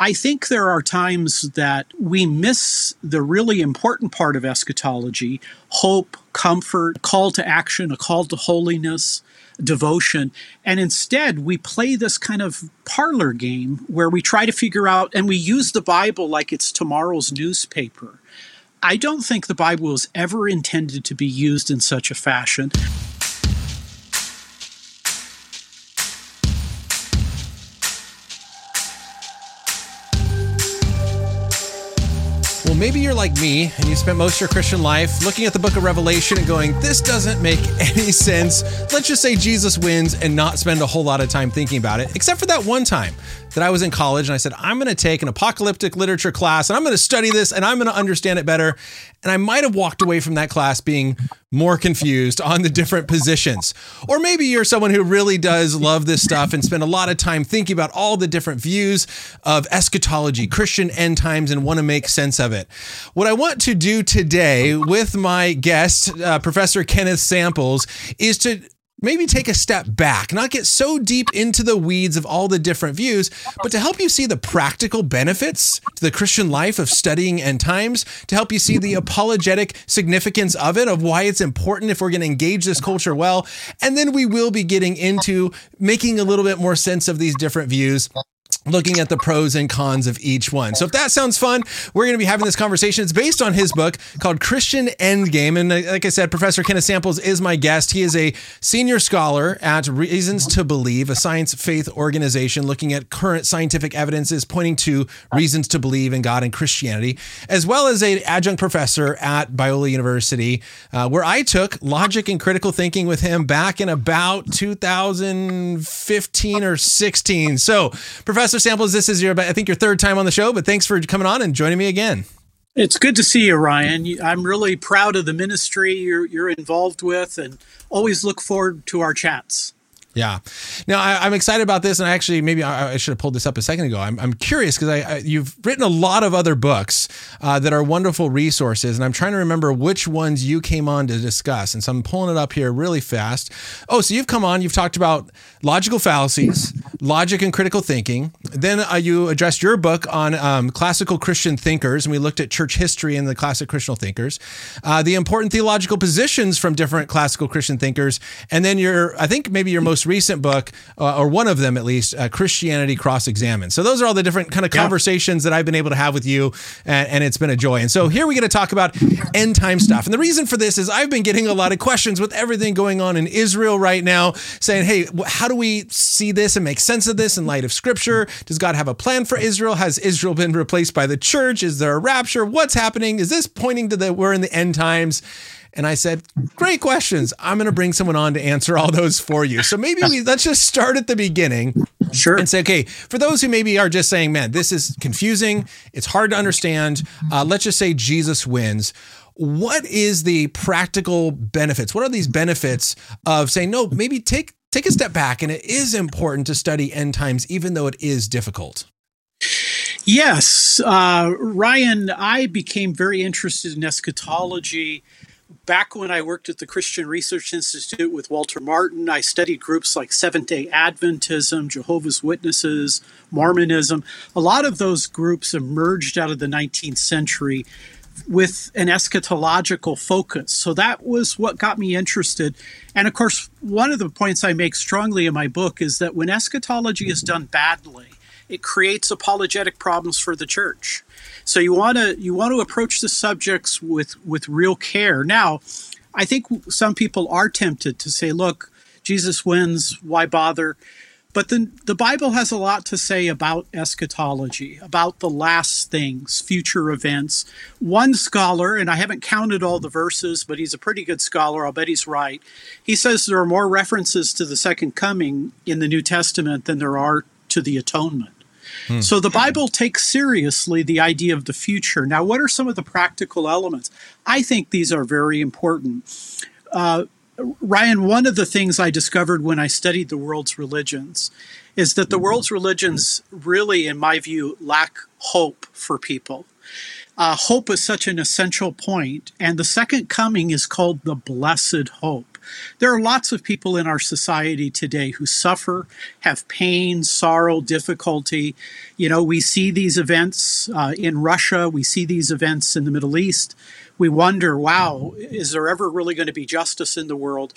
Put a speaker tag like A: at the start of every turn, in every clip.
A: I think there are times that we miss the really important part of eschatology hope, comfort, call to action, a call to holiness, devotion. And instead, we play this kind of parlor game where we try to figure out and we use the Bible like it's tomorrow's newspaper. I don't think the Bible was ever intended to be used in such a fashion.
B: Maybe you're like me and you spent most of your Christian life looking at the book of Revelation and going, this doesn't make any sense. Let's just say Jesus wins and not spend a whole lot of time thinking about it, except for that one time that I was in college and I said, I'm going to take an apocalyptic literature class and I'm going to study this and I'm going to understand it better. And I might have walked away from that class being more confused on the different positions. Or maybe you're someone who really does love this stuff and spend a lot of time thinking about all the different views of eschatology, Christian end times, and want to make sense of it. What I want to do today with my guest, uh, Professor Kenneth Samples, is to maybe take a step back, not get so deep into the weeds of all the different views, but to help you see the practical benefits to the Christian life of studying end times, to help you see the apologetic significance of it, of why it's important if we're going to engage this culture well. And then we will be getting into making a little bit more sense of these different views looking at the pros and cons of each one. So if that sounds fun, we're going to be having this conversation. It's based on his book called Christian Endgame. And uh, like I said, Professor Kenneth Samples is my guest. He is a senior scholar at Reasons to Believe, a science faith organization looking at current scientific evidences pointing to reasons to believe in God and Christianity, as well as an adjunct professor at Biola University, uh, where I took logic and critical thinking with him back in about 2015 or 16. So, Professor Samples, this is your, I think, your third time on the show, but thanks for coming on and joining me again.
A: It's good to see you, Ryan. I'm really proud of the ministry you're, you're involved with and always look forward to our chats.
B: Yeah. Now I, am excited about this, and I actually, maybe I, I, should have pulled this up a second ago. I'm, I'm curious because I, I, you've written a lot of other books uh, that are wonderful resources, and I'm trying to remember which ones you came on to discuss. And so I'm pulling it up here really fast. Oh, so you've come on. You've talked about logical fallacies, logic and critical thinking. Then uh, you addressed your book on um, classical Christian thinkers, and we looked at church history and the classic Christian thinkers, uh, the important theological positions from different classical Christian thinkers, and then your, I think maybe your most recent book, uh, or one of them at least, uh, Christianity Cross Examined. So those are all the different kind of yeah. conversations that I've been able to have with you, and, and it's been a joy. And so here we get to talk about end time stuff. And the reason for this is I've been getting a lot of questions with everything going on in Israel right now, saying, hey, how do we see this and make sense of this in light of Scripture? Does God have a plan for Israel? Has Israel been replaced by the church? Is there a rapture? What's happening? Is this pointing to that we're in the end times? And I said, Great questions. I'm going to bring someone on to answer all those for you. So maybe we let's just start at the beginning.
A: Sure.
B: And say, okay, for those who maybe are just saying, man, this is confusing, it's hard to understand, uh, let's just say Jesus wins. What is the practical benefits? What are these benefits of saying, no, maybe take take a step back and it is important to study end times, even though it is difficult?
A: Yes, uh, Ryan, I became very interested in eschatology back when I worked at the Christian Research Institute with Walter Martin, I studied groups like Seventh day Adventism, Jehovah's Witnesses, Mormonism. A lot of those groups emerged out of the 19th century with an eschatological focus. So that was what got me interested. And of course, one of the points I make strongly in my book is that when eschatology is done badly, it creates apologetic problems for the church. So you want to you want to approach the subjects with with real care. Now, I think some people are tempted to say, "Look, Jesus wins. Why bother?" But then the Bible has a lot to say about eschatology, about the last things, future events. One scholar, and I haven't counted all the verses, but he's a pretty good scholar. I'll bet he's right. He says there are more references to the second coming in the New Testament than there are to the atonement. Hmm. So the Bible takes seriously the idea of the future. Now, what are some of the practical elements? I think these are very important. Uh, Ryan, one of the things I discovered when I studied the world's religions is that the world's religions really, in my view, lack hope for people. Uh, hope is such an essential point, and the second coming is called the blessed hope. There are lots of people in our society today who suffer, have pain, sorrow, difficulty. You know, we see these events uh, in Russia, we see these events in the Middle East. We wonder, wow, is there ever really going to be justice in the world?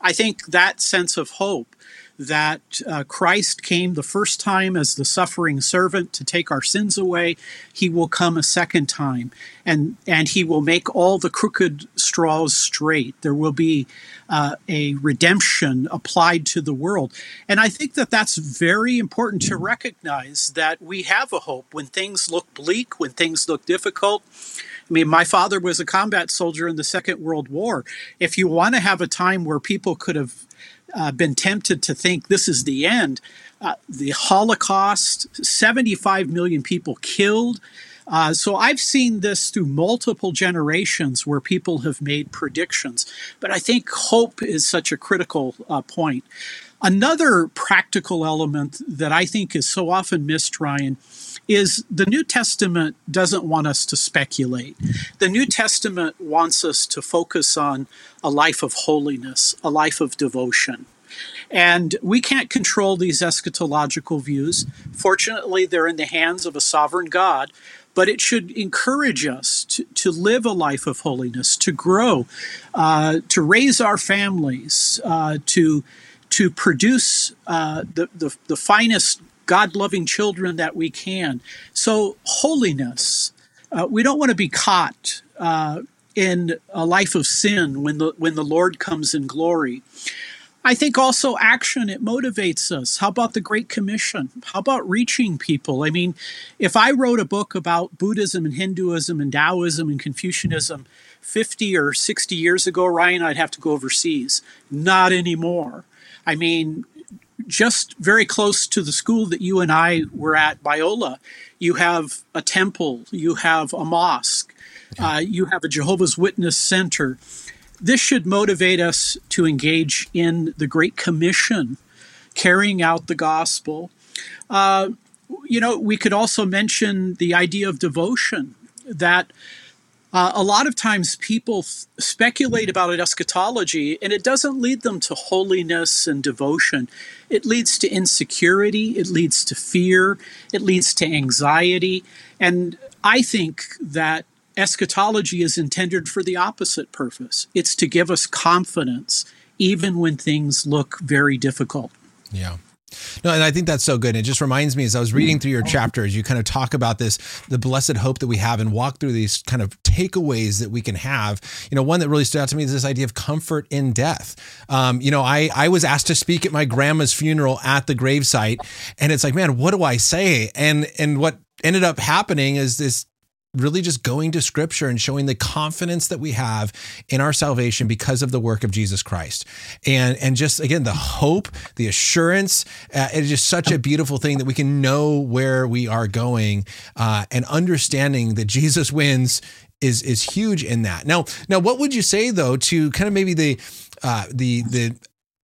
A: I think that sense of hope that uh, Christ came the first time as the suffering servant to take our sins away. He will come a second time, and and he will make all the crooked straws straight. There will be uh, a redemption applied to the world, and I think that that's very important to recognize that we have a hope when things look bleak, when things look difficult. I mean, my father was a combat soldier in the Second World War. If you want to have a time where people could have uh, been tempted to think this is the end. Uh, the Holocaust, 75 million people killed. Uh, so I've seen this through multiple generations where people have made predictions. But I think hope is such a critical uh, point. Another practical element that I think is so often missed, Ryan, is the New Testament doesn't want us to speculate. The New Testament wants us to focus on a life of holiness, a life of devotion. And we can't control these eschatological views. Fortunately, they're in the hands of a sovereign God, but it should encourage us to, to live a life of holiness, to grow, uh, to raise our families, uh, to, to produce uh, the, the, the finest God loving children that we can. So, holiness, uh, we don't want to be caught uh, in a life of sin when the, when the Lord comes in glory. I think also action, it motivates us. How about the Great Commission? How about reaching people? I mean, if I wrote a book about Buddhism and Hinduism and Taoism and Confucianism 50 or 60 years ago, Ryan, I'd have to go overseas. Not anymore. I mean, just very close to the school that you and I were at, Biola, you have a temple, you have a mosque, yeah. uh, you have a Jehovah's Witness center. This should motivate us to engage in the Great Commission, carrying out the gospel. Uh, you know, we could also mention the idea of devotion that uh, a lot of times people f- speculate about eschatology and it doesn't lead them to holiness and devotion. It leads to insecurity, it leads to fear, it leads to anxiety. And I think that eschatology is intended for the opposite purpose it's to give us confidence even when things look very difficult.
B: Yeah. No, and I think that's so good. It just reminds me as I was reading through your chapters, you kind of talk about this, the blessed hope that we have, and walk through these kind of takeaways that we can have. You know, one that really stood out to me is this idea of comfort in death. Um, you know, I I was asked to speak at my grandma's funeral at the gravesite, and it's like, man, what do I say? And and what ended up happening is this really just going to scripture and showing the confidence that we have in our salvation because of the work of Jesus Christ. And and just again the hope, the assurance, uh, it is just such a beautiful thing that we can know where we are going uh, and understanding that Jesus wins is is huge in that. Now, now what would you say though to kind of maybe the uh, the the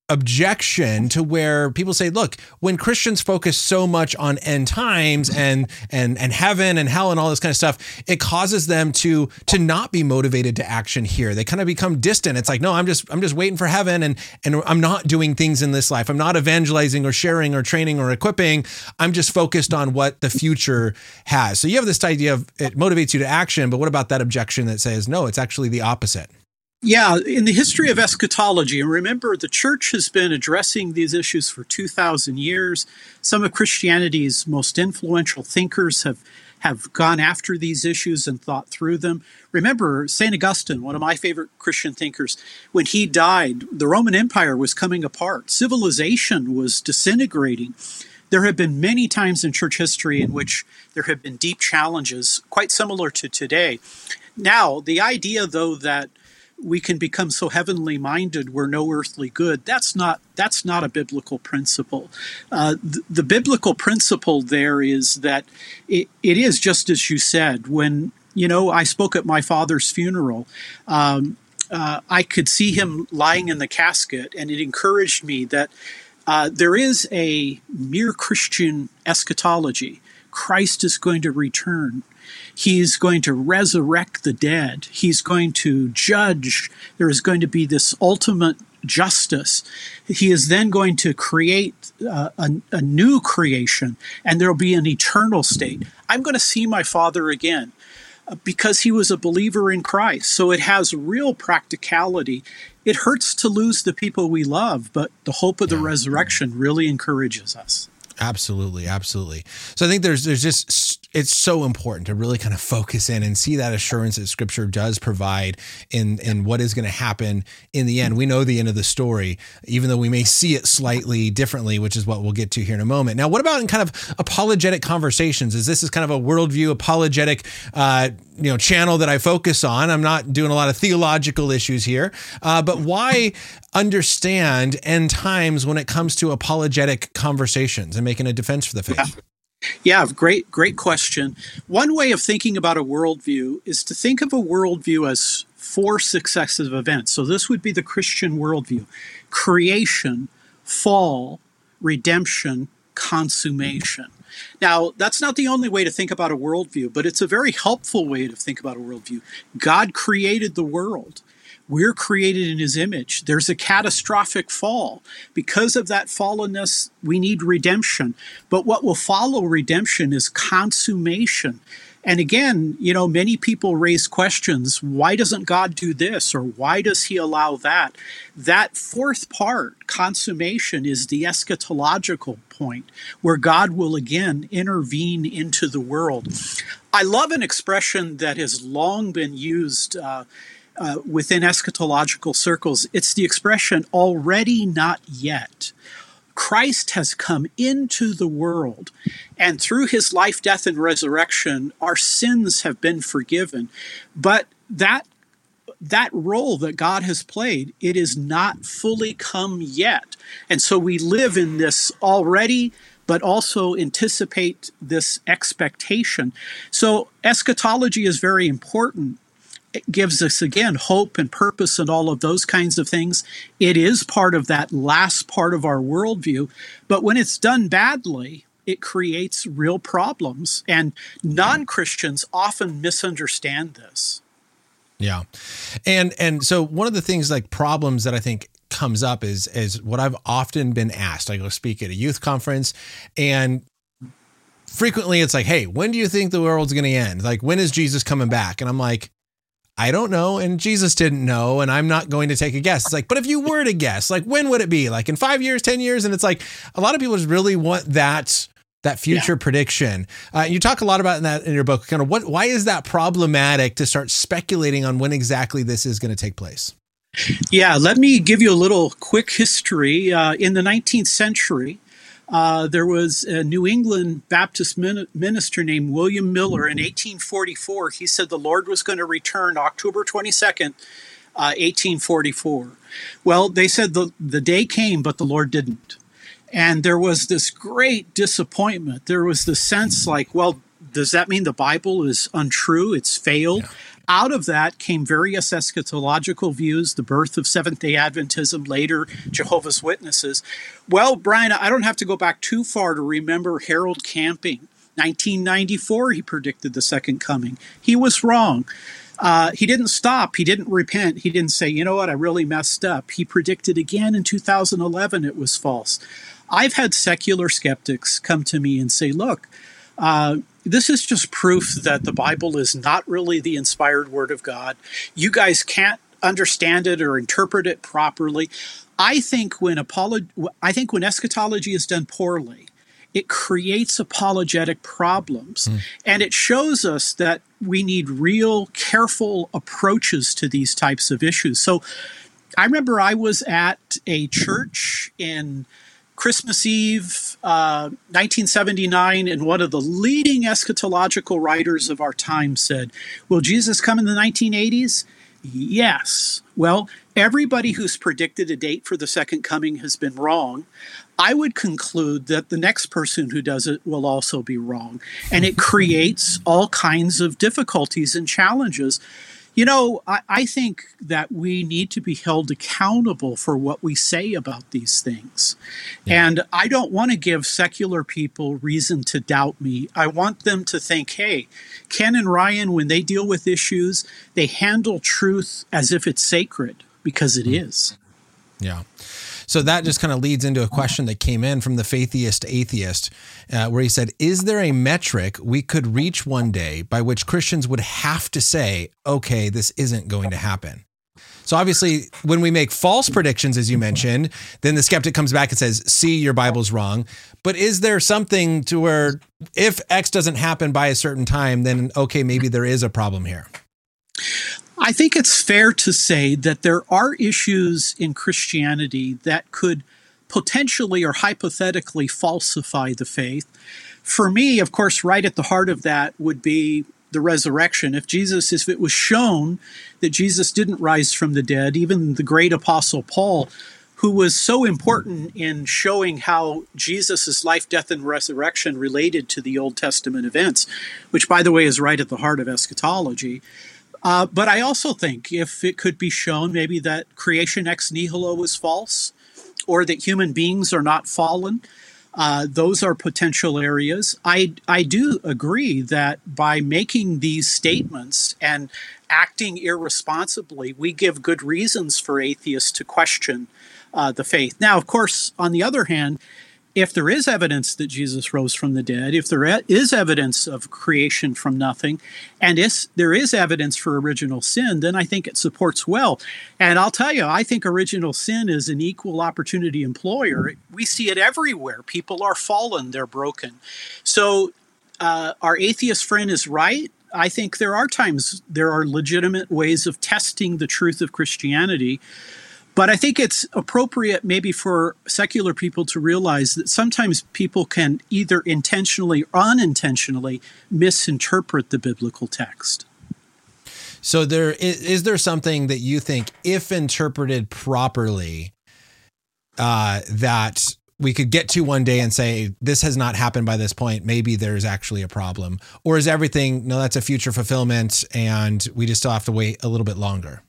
B: objection to where people say look when christians focus so much on end times and and and heaven and hell and all this kind of stuff it causes them to to not be motivated to action here. They kind of become distant. It's like no i'm just i'm just waiting for heaven and and i'm not doing things in this life. I'm not evangelizing or sharing or training or equipping. I'm just focused on what the future has. So you have this idea of it motivates you to action but what about that objection that says no it's actually the opposite
A: yeah, in the history of eschatology, and remember, the church has been addressing these issues for 2,000 years. Some of Christianity's most influential thinkers have, have gone after these issues and thought through them. Remember, St. Augustine, one of my favorite Christian thinkers, when he died, the Roman Empire was coming apart, civilization was disintegrating. There have been many times in church history in which there have been deep challenges, quite similar to today. Now, the idea, though, that we can become so heavenly minded we're no earthly good. That's not that's not a biblical principle. Uh, the, the, biblical principle there is that it, it is just as you said when you know i spoke at my father's funeral um, uh, i could see him lying in the casket and it encouraged me that uh, there is a mere christian eschatology. Christ is going to return. He's going to resurrect the dead. He's going to judge. There is going to be this ultimate justice. He is then going to create uh, a, a new creation, and there will be an eternal state. I'm going to see my Father again uh, because he was a believer in Christ. So it has real practicality. It hurts to lose the people we love, but the hope of the yeah. resurrection really encourages us.
B: Absolutely, absolutely. So I think there's there's just it's so important to really kind of focus in and see that assurance that Scripture does provide in in what is going to happen in the end. We know the end of the story, even though we may see it slightly differently, which is what we'll get to here in a moment. Now, what about in kind of apologetic conversations? Is this is kind of a worldview apologetic uh, you know channel that I focus on? I'm not doing a lot of theological issues here, uh, but why understand end times when it comes to apologetic conversations and making a defense for the faith?
A: Yeah. Yeah, great, great question. One way of thinking about a worldview is to think of a worldview as four successive events. So this would be the Christian worldview creation, fall, redemption, consummation. Now, that's not the only way to think about a worldview, but it's a very helpful way to think about a worldview. God created the world. We're created in his image. There's a catastrophic fall. Because of that fallenness, we need redemption. But what will follow redemption is consummation. And again, you know, many people raise questions why doesn't God do this or why does he allow that? That fourth part, consummation, is the eschatological point where God will again intervene into the world. I love an expression that has long been used. Uh, uh, within eschatological circles, it's the expression already not yet. Christ has come into the world, and through his life, death, and resurrection, our sins have been forgiven. But that that role that God has played, it is not fully come yet. And so we live in this already, but also anticipate this expectation. So eschatology is very important gives us again hope and purpose and all of those kinds of things. It is part of that last part of our worldview. But when it's done badly, it creates real problems. And non Christians often misunderstand this.
B: Yeah. And and so one of the things like problems that I think comes up is is what I've often been asked. I go speak at a youth conference and frequently it's like, "Hey, when do you think the world's going to end? Like when is Jesus coming back?" And I'm like, I don't know. And Jesus didn't know. And I'm not going to take a guess. It's like, but if you were to guess, like, when would it be? Like in five years, 10 years? And it's like, a lot of people just really want that. That future yeah. prediction. Uh, you talk a lot about in that in your book. Kind of what? Why is that problematic to start speculating on when exactly this is going to take place?
A: Yeah, let me give you a little quick history. Uh, in the 19th century, uh, there was a New England Baptist min- minister named William Miller in 1844. He said the Lord was going to return October 22nd, uh, 1844. Well, they said the, the day came, but the Lord didn't. And there was this great disappointment. There was the sense like, well, does that mean the Bible is untrue? It's failed? Yeah. Out of that came various eschatological views, the birth of Seventh day Adventism, later Jehovah's Witnesses. Well, Brian, I don't have to go back too far to remember Harold Camping. 1994, he predicted the second coming. He was wrong. Uh, he didn't stop. He didn't repent. He didn't say, you know what, I really messed up. He predicted again in 2011 it was false. I've had secular skeptics come to me and say, look, uh, this is just proof that the Bible is not really the inspired word of God. You guys can't understand it or interpret it properly. I think when apolog- I think when eschatology is done poorly, it creates apologetic problems. Mm. And it shows us that we need real careful approaches to these types of issues. So I remember I was at a church in Christmas Eve, uh, 1979, and one of the leading eschatological writers of our time said, Will Jesus come in the 1980s? Yes. Well, everybody who's predicted a date for the second coming has been wrong. I would conclude that the next person who does it will also be wrong. And it creates all kinds of difficulties and challenges You know, I, I, think that we need to be held accountable for what we say about these things. Yeah. And I don't want to give secular people reason to doubt me. I want them to think, hey, Ken and Ryan, when they deal with issues, they handle truth as if it's sacred because it mm. is.
B: Yeah. So that just kind of leads into a question that came in from the Faithiest Atheist, uh, where he said, Is there a metric we could reach one day by which Christians would have to say, okay, this isn't going to happen? So obviously, when we make false predictions, as you mentioned, then the skeptic comes back and says, "See, your Bible's wrong." But is there something to where if X doesn't happen by a certain time, then okay, maybe there is a problem here?
A: I think it's fair to say that there are issues in Christianity that could potentially or hypothetically falsify the faith. For me, of course, right at the heart of that would be the resurrection. If Jesus, if it was shown that Jesus didn't rise from the dead, even the great apostle Paul, who was so important in showing how Jesus' life, death, and resurrection related to the Old Testament events, which, by the way, is right at the heart of eschatology. Uh, but I also think if it could be shown maybe that creation ex nihilo was false or that human beings are not fallen, uh, those are potential areas. I, I do agree that by making these statements and acting irresponsibly, we give good reasons for atheists to question uh, the faith. Now, of course, on the other hand, if there is evidence that Jesus rose from the dead, if there is evidence of creation from nothing, and if there is evidence for original sin, then I think it supports well. And I'll tell you, I think original sin is an equal opportunity employer. We see it everywhere. People are fallen, they're broken. So uh, our atheist friend is right. I think there are times there are legitimate ways of testing the truth of Christianity. But I think it's appropriate maybe for secular people to realize that sometimes people can either intentionally or unintentionally misinterpret the biblical text.
B: So there is, is there something that you think if interpreted properly uh, that we could get to one day and say this has not happened by this point maybe there's actually a problem or is everything no that's a future fulfillment and we just still have to wait a little bit longer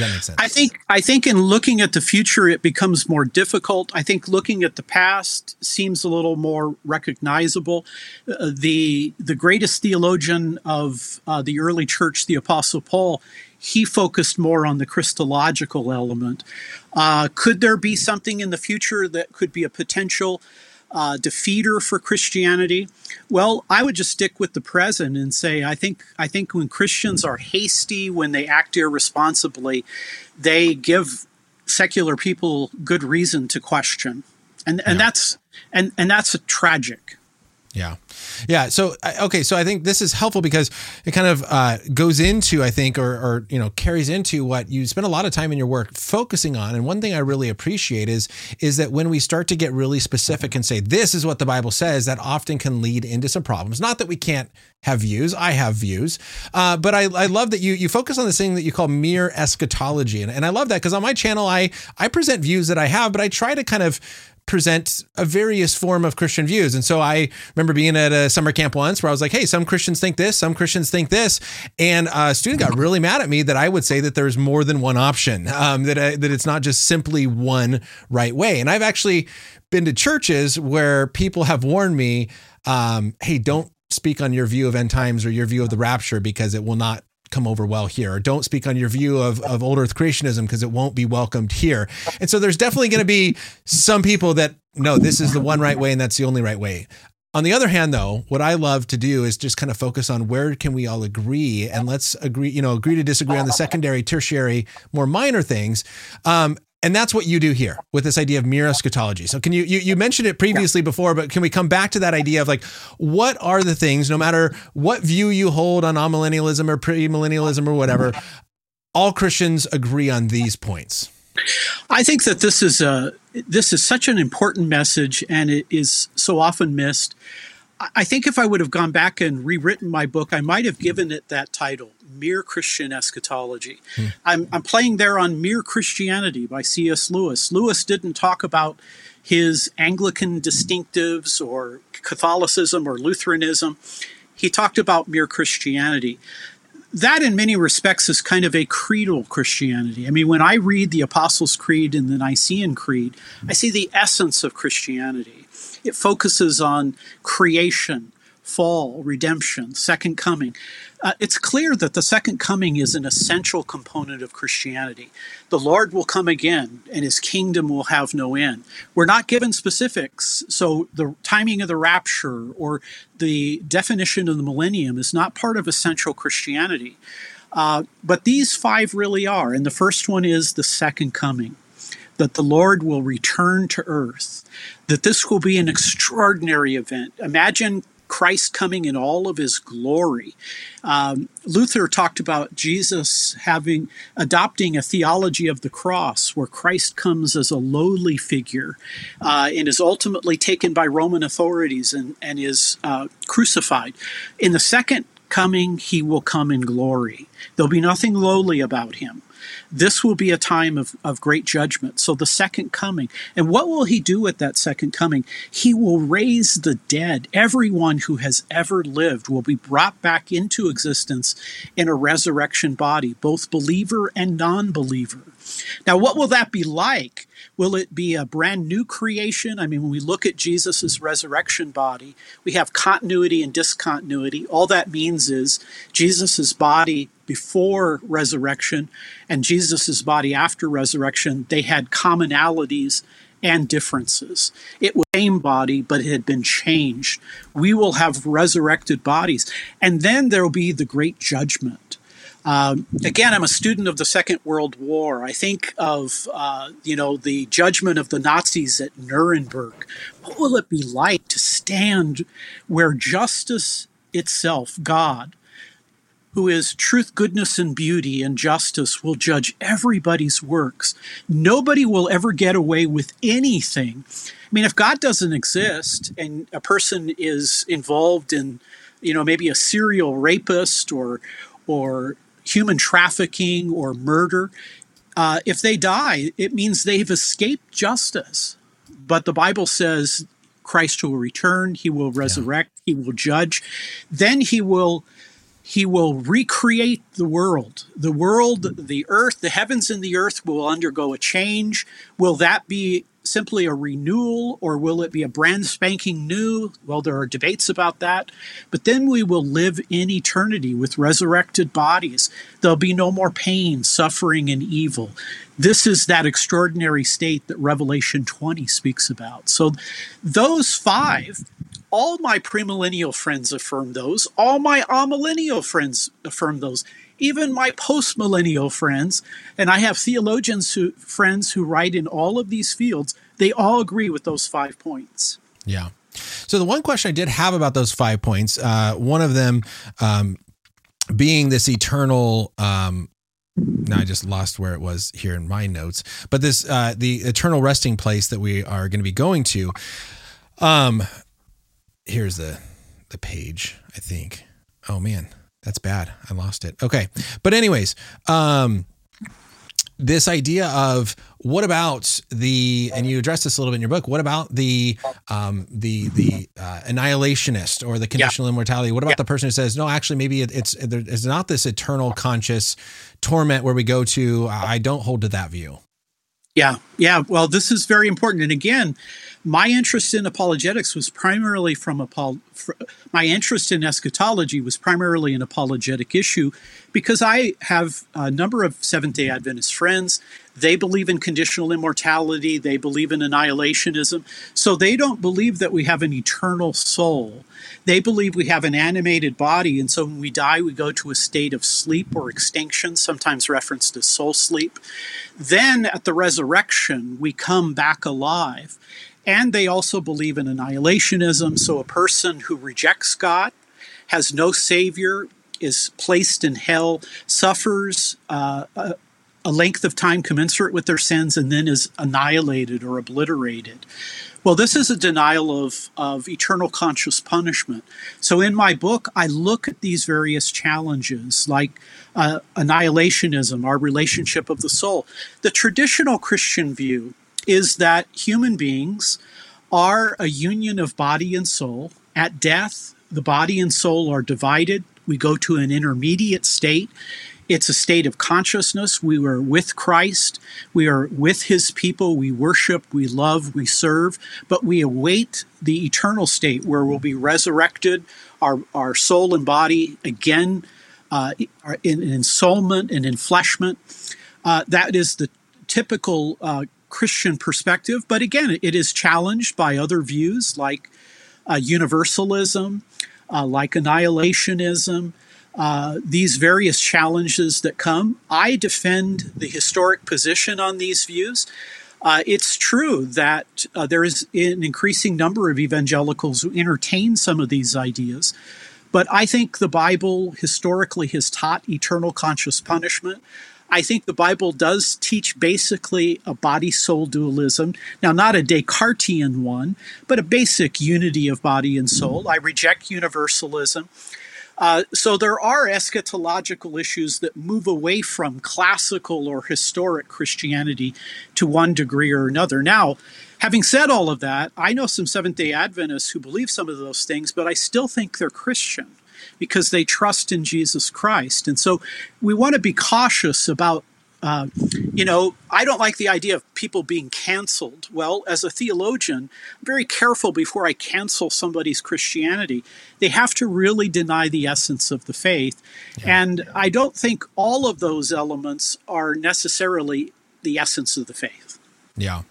A: that sense. I think I think in looking at the future, it becomes more difficult. I think looking at the past seems a little more recognizable. Uh, the the greatest theologian of uh, the early church, the Apostle Paul, he focused more on the Christological element. Uh, could there be something in the future that could be a potential uh, defeater for Christianity? Well, I would just stick with the present and say I think I think when Christians are hasty, when they act irresponsibly, they give secular people good reason to question, and and yeah. that's and and that's a tragic.
B: Yeah. Yeah. So, okay. So I think this is helpful because it kind of uh, goes into, I think, or, or, you know, carries into what you spend a lot of time in your work focusing on. And one thing I really appreciate is, is that when we start to get really specific and say, this is what the Bible says, that often can lead into some problems. Not that we can't have views. I have views. Uh, but I, I love that you, you focus on this thing that you call mere eschatology. And, and I love that because on my channel, I, I present views that I have, but I try to kind of present a various form of Christian views. And so I remember being at a summer camp once where I was like, hey, some Christians think this, some Christians think this. And a student got really mad at me that I would say that there's more than one option, um, that, I, that it's not just simply one right way. And I've actually been to churches where people have warned me, um, hey, don't speak on your view of end times or your view of the rapture because it will not come over well here, or don't speak on your view of, of old earth creationism because it won't be welcomed here. And so there's definitely going to be some people that, no, this is the one right way and that's the only right way. On the other hand, though, what I love to do is just kind of focus on where can we all agree and let's agree, you know, agree to disagree on the secondary, tertiary, more minor things. Um, and that's what you do here with this idea of mere eschatology. So can you, you, you mentioned it previously yeah. before, but can we come back to that idea of like, what are the things, no matter what view you hold on amillennialism or premillennialism or whatever, all Christians agree on these points?
A: I think that this is a, this is such an important message and it is so often missed. I think if I would have gone back and rewritten my book, I might have given it that title, Mere Christian Eschatology. Hmm. I'm, I'm playing there on Mere Christianity by C.S. Lewis. Lewis didn't talk about his Anglican distinctives or Catholicism or Lutheranism. He talked about mere Christianity. that in many respects is kind of a creedal Christianity. I mean, when I read the Apostles' Creed and the Nicene Creed, I see the essence of Christianity. It focuses on creation, fall, redemption, second coming. Uh, it's clear that the second coming is an essential component of Christianity. The Lord will come again and his kingdom will have no end. We're not given specifics, so the timing of the rapture or the definition of the millennium is not part of essential Christianity. Uh, but these five really are. And the first one is the second coming that the Lord will return to earth, that this will be an extraordinary event. Imagine Christ coming in all of his glory. Um, Luther talked about Jesus having adopting a theology of the cross, where Christ comes as a lowly figure uh, and is ultimately taken by Roman authorities and, and is uh, crucified. In the second coming, he will come in glory. There'll be nothing lowly about him. This will be a time of, of great judgment. So, the second coming. And what will he do at that second coming? He will raise the dead. Everyone who has ever lived will be brought back into existence in a resurrection body, both believer and non believer. Now, what will that be like? Will it be a brand new creation? I mean, when we look at Jesus' resurrection body, we have continuity and discontinuity. All that means is Jesus' body before resurrection and Jesus' body after resurrection, they had commonalities and differences. It was the same body, but it had been changed. We will have resurrected bodies. And then there will be the great judgment. Um, again, I'm a student of the Second World War. I think of, uh, you know, the judgment of the Nazis at Nuremberg. What will it be like to stand where justice itself, God, who is truth, goodness, and beauty and justice, will judge everybody's works. Nobody will ever get away with anything. I mean, if God doesn't exist and a person is involved in, you know, maybe a serial rapist or, or human trafficking or murder, uh, if they die, it means they've escaped justice. But the Bible says Christ will return, he will resurrect, yeah. he will judge. Then he will he will recreate the world. The world, the earth, the heavens and the earth will undergo a change. Will that be simply a renewal or will it be a brand spanking new? Well, there are debates about that. But then we will live in eternity with resurrected bodies. There'll be no more pain, suffering, and evil. This is that extraordinary state that Revelation 20 speaks about. So, those five all my premillennial friends affirm those. All my amillennial friends affirm those even my post-millennial friends, and I have theologians who friends who write in all of these fields, they all agree with those five points.
B: Yeah. So the one question I did have about those five points, uh, one of them um, being this eternal. Um, now I just lost where it was here in my notes, but this uh, the eternal resting place that we are going to be going to. Um, here's the the page. I think. Oh man, that's bad. I lost it. Okay. But anyways, um this idea of what about the and you address this a little bit in your book what about the um the the uh, annihilationist or the conditional yeah. immortality what about yeah. the person who says no actually maybe it, it's it's not this eternal conscious torment where we go to i don't hold to that view
A: yeah yeah well this is very important and again my interest in apologetics was primarily from apol- my interest in eschatology was primarily an apologetic issue because I have a number of Seventh day Adventist friends. They believe in conditional immortality, they believe in annihilationism. So they don't believe that we have an eternal soul. They believe we have an animated body, and so when we die, we go to a state of sleep or extinction, sometimes referenced as soul sleep. Then at the resurrection, we come back alive. And they also believe in annihilationism. So a person who rejects God, has no savior, is placed in hell, suffers uh, a, length of time commensurate with their sins, and then is annihilated or obliterated. Well, this is a denial of, of eternal conscious punishment. So, in my book, I look at these various challenges like uh, annihilationism, our relationship of the soul. The traditional Christian view is that human beings are a union of body and soul. At death, the body and soul are divided we go to an intermediate state. It's a state of consciousness. We are with Christ. We are with his people. We worship, we love, we serve, but we await the eternal state where we'll be resurrected, our, our soul and body again uh, in, in ensoulment and enfleshment. Uh, that is the typical uh, Christian perspective, but again, it is challenged by other views like uh, universalism, uh, like annihilationism, uh, these various challenges that come. I defend the historic position on these views. Uh, it's true that uh, there is an increasing number of evangelicals who entertain some of these ideas, but I think the Bible historically has taught eternal conscious punishment. I think the Bible does teach basically a body soul dualism. Now, not a Descartesian one, but a basic unity of body and soul. I reject universalism. Uh, so there are eschatological issues that move away from classical or historic Christianity to one degree or another. Now, having said all of that, I know some Seventh day Adventists who believe some of those things, but I still think they're Christian because they trust in Jesus Christ. And so we want to be cautious about uh, you know, I don't like the idea of people being canceled. Well, as a theologian, I'm very careful before I cancel somebody's Christianity. They have to really deny the essence of the faith. Yeah. And I don't think all of those elements are necessarily the essence of the faith.
B: Yeah.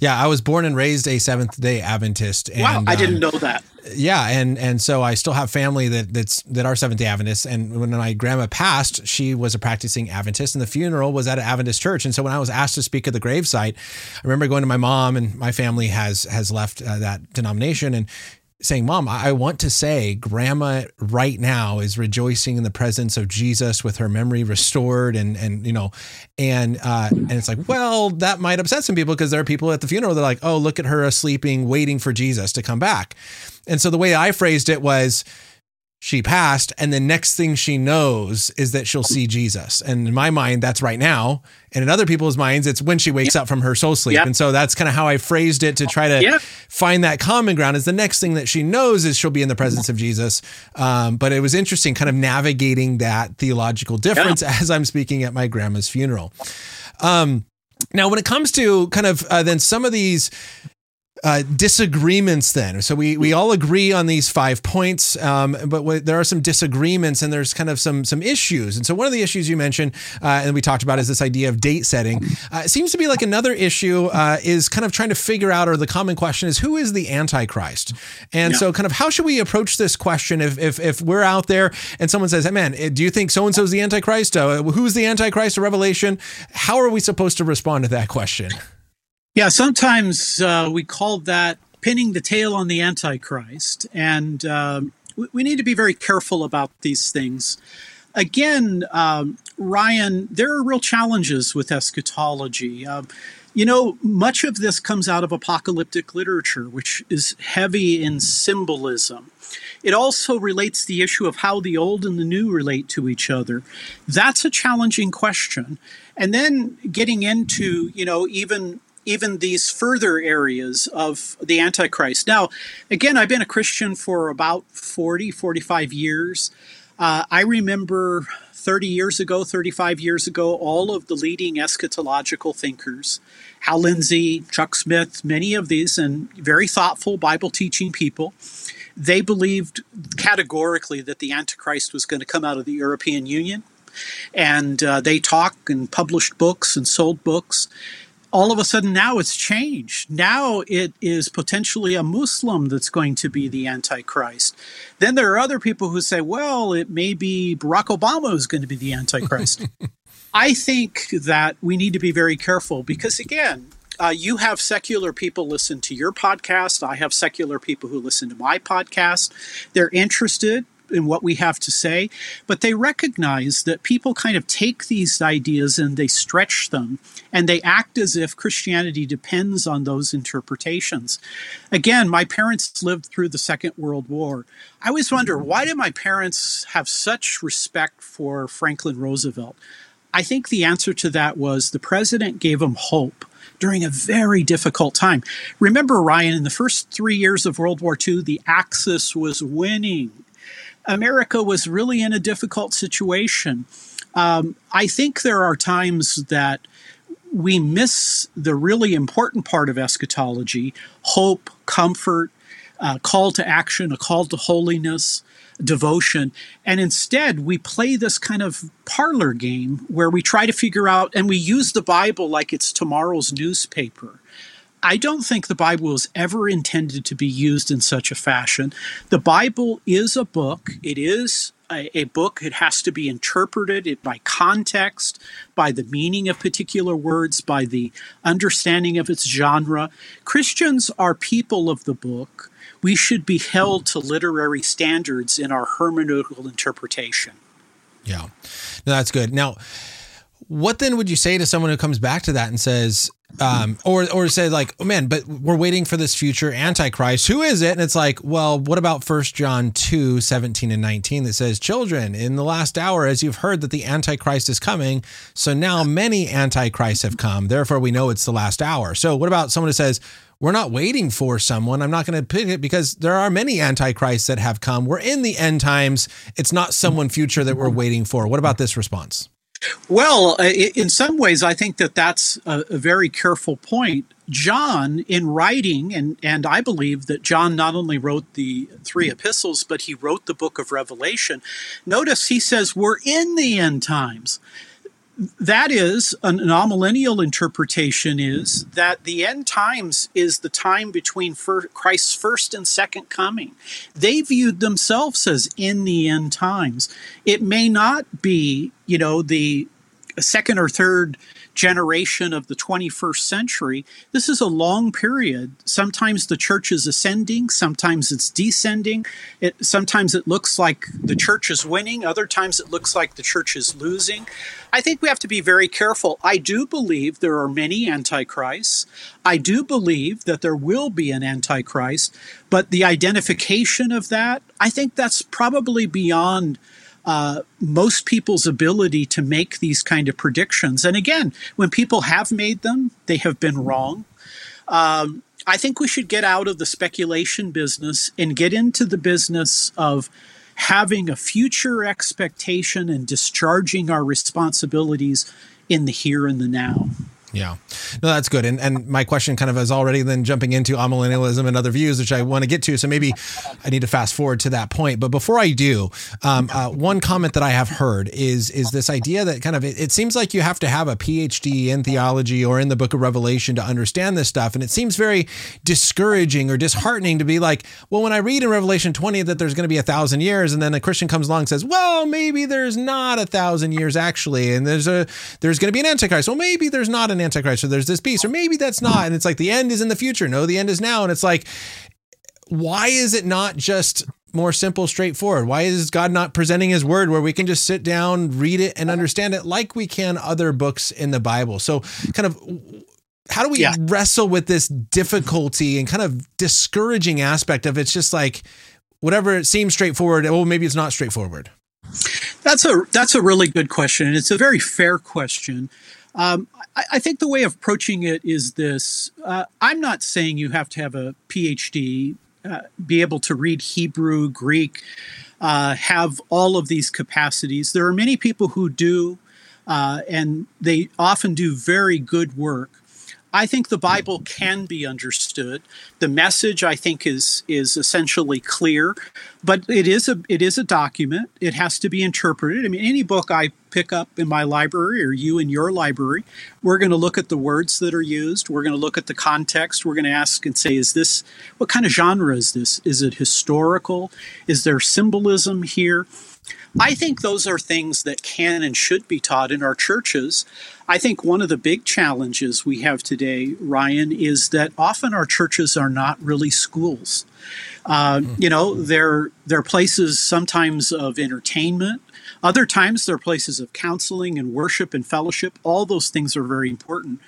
B: Yeah, I was born and raised a Seventh Day Adventist. And,
A: wow, I didn't um, know that.
B: Yeah, and and so I still have family that that's that are Seventh Day Adventists. And when my grandma passed, she was a practicing Adventist, and the funeral was at an Adventist church. And so when I was asked to speak at the gravesite, I remember going to my mom, and my family has has left uh, that denomination, and saying, Mom, I want to say grandma right now is rejoicing in the presence of Jesus with her memory restored. And, and, you know, and, uh, and it's like, well, that might upset some people because there are people at the funeral. They're like, oh, look at her sleeping, waiting for Jesus to come back. And so the way I phrased it was, she passed and the next thing she knows is that she'll see jesus and in my mind that's right now and in other people's minds it's when she wakes yep. up from her soul sleep yep. and so that's kind of how i phrased it to try to yep. Find that common ground is the next thing that she knows is she'll be in the presence of jesus. Um, but it was interesting kind of navigating that theological difference as i'm speaking at my grandma's funeral. Um, now when it comes to kind of uh, then some of these uh, disagreements then. So we we all agree on these five points, um, but w- there are some disagreements and there's kind of some some issues. And so one of the issues you mentioned uh, and we talked about is this idea of date setting. Uh, it seems to be like another issue uh, is kind of trying to figure out, or the common question is, who is the Antichrist? And yeah. so, kind of, how should we approach this question if if if we're out there and someone says, "Hey, man, do you think so and so is the Antichrist? Uh, who's the Antichrist of Revelation?" How are we supposed to respond to that question?
A: Yeah, sometimes uh, we call that pinning the tail on the Antichrist, and uh, we, we, need to be very careful about these things. Again, um, Ryan, there are real challenges with eschatology. Uh, you know, much of this comes out of apocalyptic literature, which is heavy in symbolism. It also relates the issue of how the old and the new relate to each other. That's a challenging question. And then getting into, you know, even even these further areas of the Antichrist. Now, again, I've been a Christian for about 40, 45 years. Uh, I remember 30 years ago, 35 years ago, all of the leading eschatological thinkers, Hal Lindsey, Chuck Smith, many of these, and very thoughtful Bible teaching people, they believed categorically that the Antichrist was going to come out of the European Union. And uh, they talked and published books and sold books all of a sudden now it's changed. Now it is potentially a Muslim that's going to be the Antichrist. Then there are other people who say, well, it may be Barack Obama is going to be the Antichrist. I think that we need to be very careful because, again, uh, you have secular people listen to your podcast. I have secular people who listen to my podcast. They're interested in what we have to say, but they recognize that people kind of take these ideas and they stretch them and they act as if Christianity depends on those interpretations. Again, my parents lived through the Second World War. I always wonder why did my parents have such respect for Franklin Roosevelt? I think the answer to that was the president gave them hope during a very difficult time. Remember, Ryan, in the first three years of World War II, the Axis was winning America was really in a difficult situation. Um, I think there are times that we miss the really important part of eschatology hope, comfort, uh, call to action, a call to holiness, devotion. And instead, we play this kind of parlor game where we try to figure out and we use the Bible like it's tomorrow's newspaper. I don't think the Bible was ever intended to be used in such a fashion. The Bible is a book, it is a, a, book. It has to be interpreted by context, by the meaning of particular words, by the understanding of its genre. Christians are people of the book. We should be held to literary standards in our hermeneutical interpretation.
B: Yeah, no, that's good. Now, what then would you say to someone who comes back to that and says, um, or or say like, oh man, but we're waiting for this future antichrist. Who is it? And it's like, well, what about First John 2, 17 and 19 that says, Children, in the last hour, as you've heard that the antichrist is coming, so now many antichrists have come. Therefore, we know it's the last hour. So what about someone who says, we're not waiting for someone. I'm not going to pick it because there are many antichrists that have come. We're in the end times. It's not someone future that we're waiting for. What about this response?
A: Well, uh, in some ways, I think that that's a, a, very careful point. John, in writing, and, and I believe that John not only wrote the three epistles, but he wrote the book of Revelation. Notice he says, We're in the end times that is an amillennial interpretation is that the end times is the time between Christ's first and second coming. They viewed themselves as in the end times. It may not be, you know, the second or third generation of the 21st century, this is a long period. Sometimes the church is ascending, sometimes it's descending. It, sometimes it looks like the church is winning, other times it looks like the church is losing. I think we have to be very careful. I do believe there are many antichrists. I do believe that there will be an antichrist, but the identification of that, I think that's probably beyond uh, most people's ability to make these kind of predictions. And again, when people have made them, they have been wrong. Um, I think we should get out of the speculation business and get into the business of having a future expectation and discharging our responsibilities in the here and the now.
B: Yeah, no, that's good. And and my question kind of is already then jumping into amillennialism and other views, which I want to get to. So maybe I need to fast forward to that point. But before I do, um, uh, one comment that I have heard is is this idea that kind of it, it, seems like you have to have a PhD in theology or in the Book of Revelation to understand this stuff, and it seems very discouraging or disheartening to be like, well, when I read in Revelation 20 that there's going to be a thousand years, and then a Christian comes along and says, well, maybe there's not a thousand years actually, and there's a there's going to be an antichrist. Well, maybe there's not an Antichrist, or there's this beast, or maybe that's not. And it's like the end is in the future. No, the end is now. And it's like, why is it not just more simple, straightforward? Why is God not presenting his word where we can just sit down, read it, and understand it like we can other books in the Bible? So, kind of, how do we yeah. wrestle with this difficulty and kind of discouraging aspect of it's just like whatever it seems straightforward, oh, maybe it's not straightforward?
A: That's a that's a really good question, and it's a very fair question. Um, I, I, think the way of approaching it is this uh, I'm not saying you have to have a PhD, uh, be able to read Hebrew, Greek, uh, have all of these capacities. There are many people who do, uh, and they often do very good work. I think the Bible can be understood. The message, I think, is is essentially clear, but it is a it is a document. It has to be interpreted. I mean, any book I pick up in my library or you in your library, we're going to look at the words that are used. We're going to look at the context. We're going to ask and say, is this what kind of genre is this? Is it historical? Is there symbolism here? I think those are things that can and should be taught in our churches. I think one of the big challenges we have today, Ryan, is that often our churches are not really schools. Uh, you know, they're they're places sometimes of entertainment. Other times they're places of counseling and worship and fellowship. All those things are very important.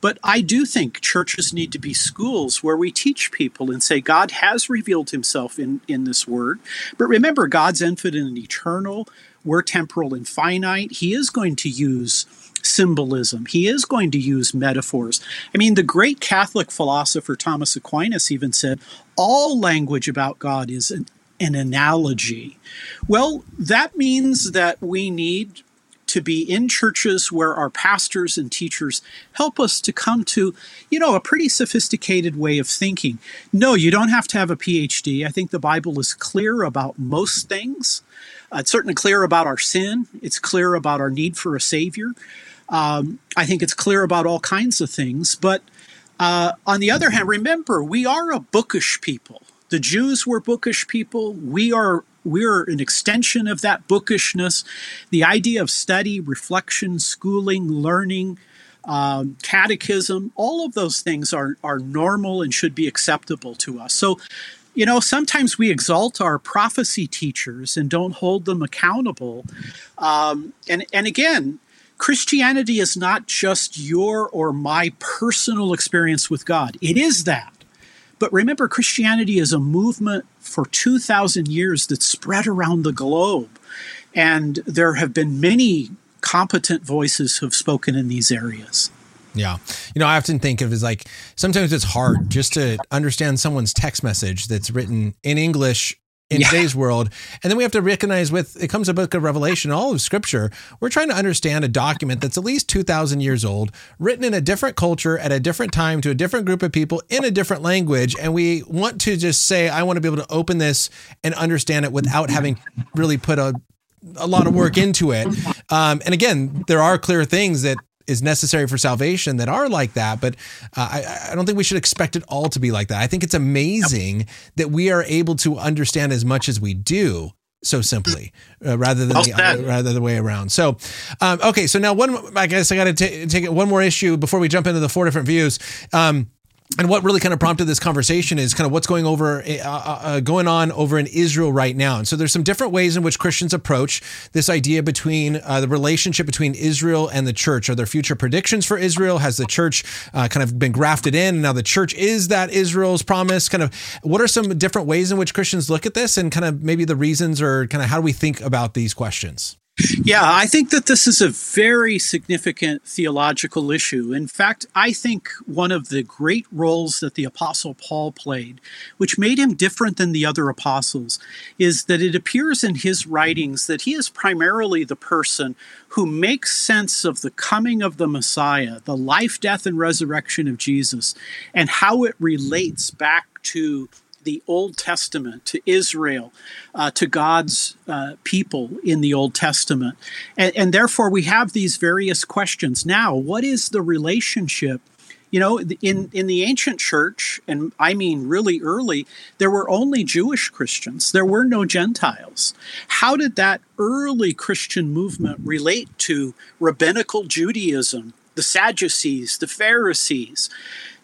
A: But I do think churches need to be schools where we teach people and say God has revealed himself in, in this word. But remember, God's infinite and eternal. We're temporal and finite. He is going to use symbolism. He is going to use metaphors. I mean, the great Catholic philosopher Thomas Aquinas even said all language about God is an an analogy. Well, that means that we need to be in churches where our pastors and teachers help us to come to, you know, a pretty sophisticated way of thinking. No, you don't have to have a PhD. I think the Bible is clear about most things. Uh, it's certainly clear about our sin. It's clear about our need for a Savior. Um, I think it's clear about all kinds of things. But uh, on the other hand, remember, we are a bookish people. The Jews were bookish people. We are we're an extension of that bookishness. The idea of study, reflection, schooling, learning, um, catechism, all of those things are are normal and should be acceptable to us. So, you know, sometimes we exalt our prophecy teachers and don't hold them accountable. Um, and and again, Christianity is not just your or my personal experience with God. It is that. But remember, Christianity is a movement for 2,000 years that spread around the globe. And there have been many competent voices who have spoken in these areas.
B: Yeah. You know, I often think of as like sometimes it's hard just to understand someone's text message that's written in English in yeah. today's world. And then we have to recognize with it comes a book of Revelation, all of scripture, we're trying to understand a document that's at least 2000 years old, written in a different culture at a different time to a different group of people in a different language. And we want to just say, I want to be able to open this and understand it without having really put a a lot of work into it. Um, and again, there are clear things that is necessary for salvation that are like that. But uh, I, I, don't think we should expect it all to be like that. I think it's amazing that we are able to understand as much as we do so simply uh, rather than the, uh, rather the way around. So, um, okay. So now one, I guess I got to take one more issue before we jump into the four different views. Um, and what really kind of prompted this conversation is kind of what's going over uh, uh, uh, going on over in Israel right now. And so there's some different ways in which Christians approach this idea between uh, the relationship between Israel and the church. Are there future predictions for Israel? Has the church uh, kind of been grafted in? And now the church is that Israel's promise. Kind of what are some different ways in which Christians look at this, and kind of maybe the reasons, or kind of how do we think about these questions?
A: Yeah, I think that this is a very significant theological issue. In fact, I think one of the great roles that the Apostle Paul played, which made him different than the other apostles, is that it appears in his writings that he is primarily the person who makes sense of the coming of the Messiah, the life, death, and resurrection of Jesus, and how it relates back to the Old Testament, to Israel, uh, to God's uh, people in the Old Testament. And, and therefore, we have these various questions. Now, what is the relationship? You know, in, in the ancient church, and I mean really early, there were only Jewish Christians. There were no Gentiles. How did that early Christian movement relate to rabbinical Judaism, the Sadducees, the Pharisees?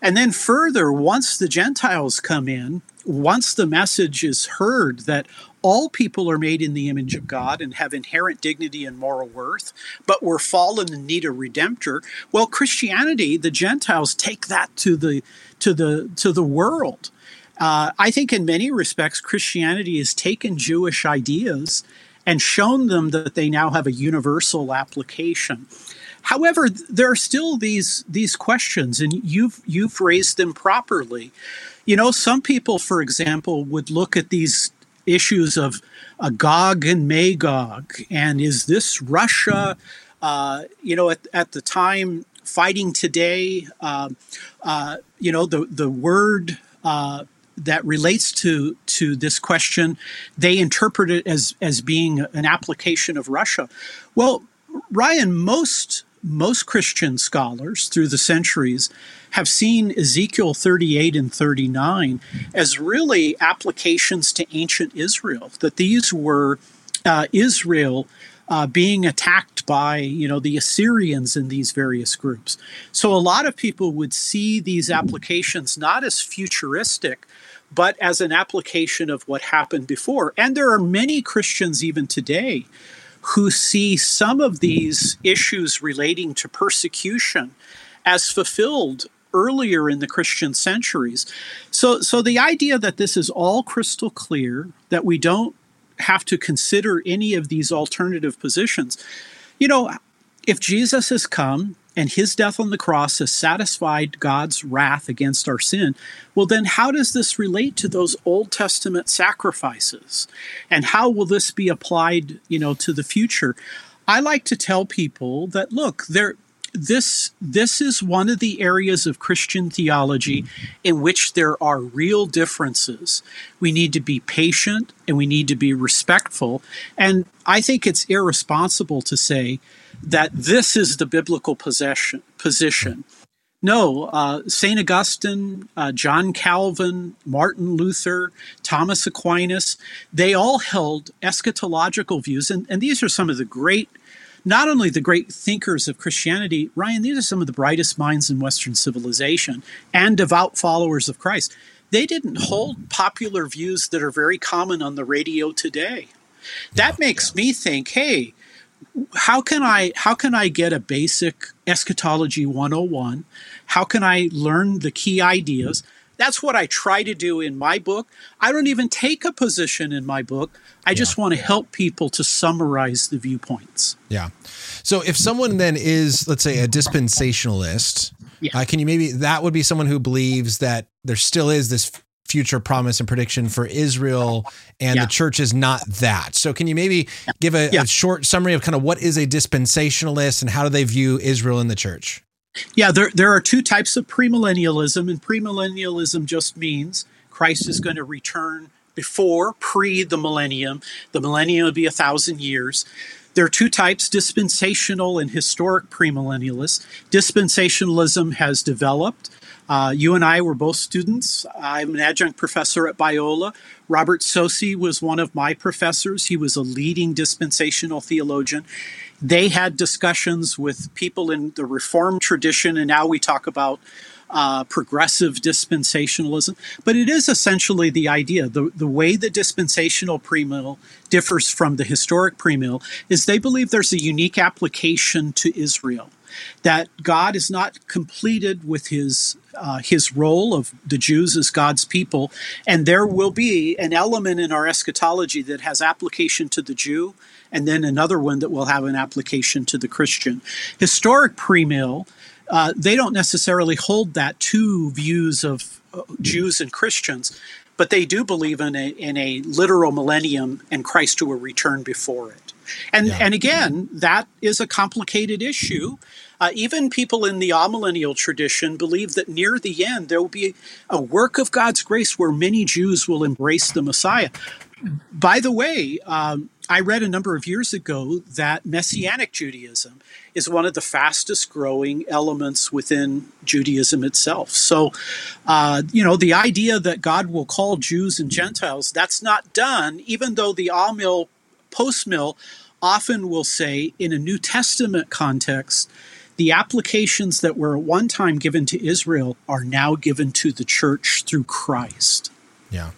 A: And then further, once the Gentiles come in, once the message is heard that all people are made in the image of God and have inherent dignity and moral worth, but we're fallen and need a redemptor. Well, Christianity, the Gentiles take that to the to the to the world. Uh, I think in many respects, Christianity has taken Jewish ideas and shown them that they now have a universal application. However, there are still these these questions, and you've you've raised them properly. You know, some people, for example, would look at these issues of a Gog and Magog, and is this Russia? Uh, you know, at, at the time fighting today, uh, uh, you know, the the word uh, that relates to to this question, they interpret it as as being an application of Russia. Well, Ryan, most most Christian scholars through the centuries have seen Ezekiel 38 and 39 as really applications to ancient Israel, that these were uh, Israel. Uh, being attacked by you know the Assyrians in these various groups. So a lot of people would see these applications not as futuristic, but as an application of what happened before. And there are many Christians even today who see some of these issues relating to persecution as fulfilled earlier in the Christian centuries. So, so the idea that this is all crystal clear, that we don't have to consider any of these alternative positions, you know, if Jesus has come and his death on the cross has satisfied God's wrath against our sin, well, then how does this relate to those Old Testament sacrifices? And how will this be applied, you know, to the future? I like to tell people that look, there this this is one of the areas of Christian theology in which there are real differences. We need to be patient and we need to be respectful. And I think it's irresponsible to say that this is the biblical possession, position. No, uh, St. Augustine, uh, John Calvin, Martin Luther, Thomas Aquinas, they all held eschatological views. And, and these are some of the great, not only the great thinkers of Christianity, Ryan, these are some of the brightest minds in Western civilization and devout followers of Christ. They didn't hold popular views that are very common on the radio today. That makes me think, hey, how can I how can I get a basic eschatology 101? How can I learn the key ideas? That's what I try to do in my book. I don't even take a position in my book. I just want to help people to summarize the viewpoints.
B: Yeah. So if someone then is, let's say, a dispensationalist, yeah. uh, can you maybe that would be someone who believes that there still is this future promise and prediction for Israel, and yeah. the church is not that. So, can you maybe give a, yeah. a, short summary of kind of what is a dispensationalist and how do they view Israel in the church?
A: Yeah, there, there are two types of premillennialism, and premillennialism just means Christ is going to return before, pre the millennium. The millennium will be a thousand years. There are two types dispensational and historic premillennialists. Dispensationalism has developed uh, you and I were both students. I'm an adjunct professor at Biola. Robert Saucy was one of my professors. He was a leading dispensational theologian. They had discussions with people in the reform tradition, and now we talk about uh, progressive dispensationalism. But it is essentially the idea the, the way the dispensational premill differs from the historic premill is they believe there's a unique application to Israel that God is not completed with his uh, his role of the Jews as God's people, and there will be an element in our eschatology that has application to the Jew, and then another one that will have an application to the Christian. Historic premill, uh, they don't necessarily hold that two views of uh, Jews and Christians, but they do believe in a in a literal millennium and Christ who will return before it. And yeah. and again, that is a complicated issue. Uh, even people in the amillennial tradition believe that near the end there will be a work of God's grace where many Jews will embrace the Messiah. By the way, um, I read a number of years ago that Messianic Judaism is one of the fastest growing elements within Judaism itself. So, uh, you know, the idea that God will call Jews and Gentiles, that's not done, even though the Amil post mill often will say in a New Testament context, the applications that were at one time given to Israel are now given to the church through Christ.
B: Yeah.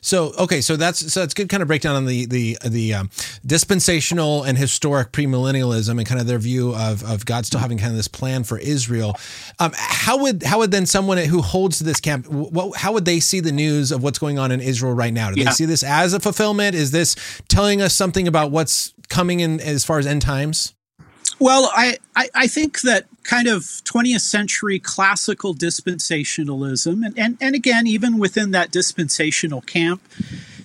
B: So okay, so that's so that's good kind of breakdown on the the the um, dispensational and historic premillennialism and kind of their view of of God still having kind of this plan for Israel. Um, how would how would then someone who holds to this camp what, how would they see the news of what's going on in Israel right now? Do yeah. they see this as a fulfillment? Is this telling us something about what's coming in as far as end times?
A: Well, I, I, I, think that kind of 20th century classical dispensationalism, and, and, and again, even within that dispensational camp,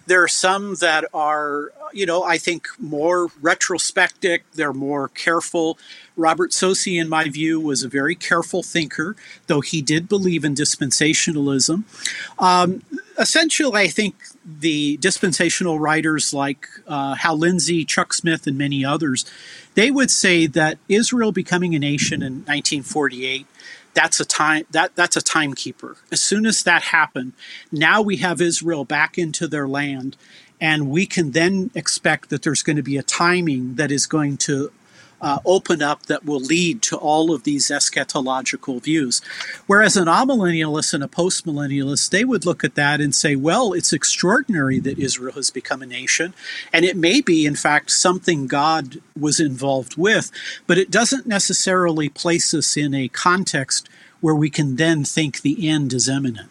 A: there are some that are, you know, I think more retrospective, they're more careful. Robert Saucy, in my view, was a very careful thinker, though he did believe in dispensationalism. Um, essentially, I think the dispensational writers like uh, Hal Lindsey, Chuck Smith, and many others, they would say that Israel becoming a nation in 1948 that's a time that that's a timekeeper. As soon as that happened, now we have Israel back into their land, and we can then expect that there's going to be a timing that is going to uh, open up that will lead to all of these eschatological views. Whereas an amillennialist and a postmillennialist, they would look at that and say, well, it's extraordinary that Israel has become a nation, and it may be, in fact, something God was involved with, but it doesn't necessarily place us in a context where we can then think the end is imminent.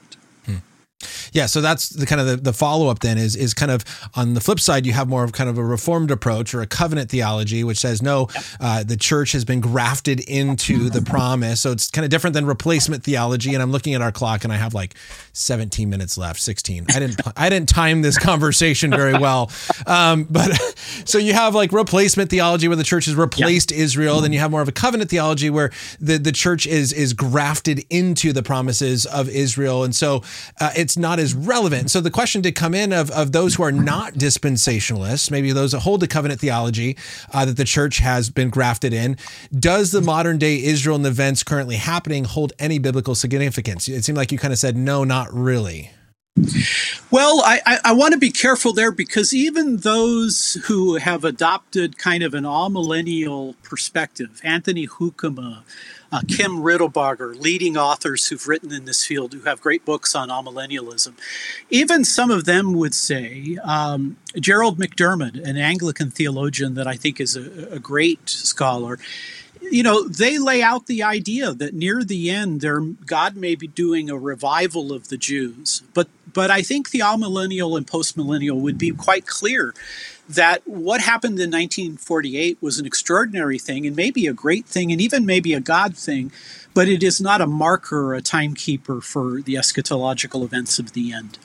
B: Yeah, so that's the kind of the, the follow up then is is kind of on the flip side you have more of kind of a reformed approach or a covenant theology which says no, uh, the church has been grafted into the promise. So it's kind of different than replacement theology. And I'm looking at our clock and I have like 17 minutes left, 16. I didn't I didn't time this conversation very well, um, but so you have like replacement theology where the church has replaced Israel. Then you have more of a covenant theology where the the church is is grafted into the promises of Israel, and so uh, it's not as relevant. So the question did come in of, of those who are not dispensationalists, maybe those that hold the covenant theology uh, that the church has been grafted in. Does the modern day Israel and events currently happening hold any biblical significance? It seemed like you kind of said, no, not really.
A: Well, I, I, I, want to be careful there because even those who have adopted kind of an amillennial perspective, Anthony Hoekema, uh, Kim Riddlebarger, leading authors who've written in this field who have great books on amillennialism. Even some of them would say, um, Gerald McDermott, an Anglican theologian that I think is a, a great scholar, you know, they lay out the idea that near the end, there God may be doing a revival of the Jews. But but I think the amillennial and postmillennial would be quite clear that what happened in 1948 was an extraordinary thing and maybe a great thing and even maybe a God thing, but it is not a marker or a timekeeper for the eschatological events of the end.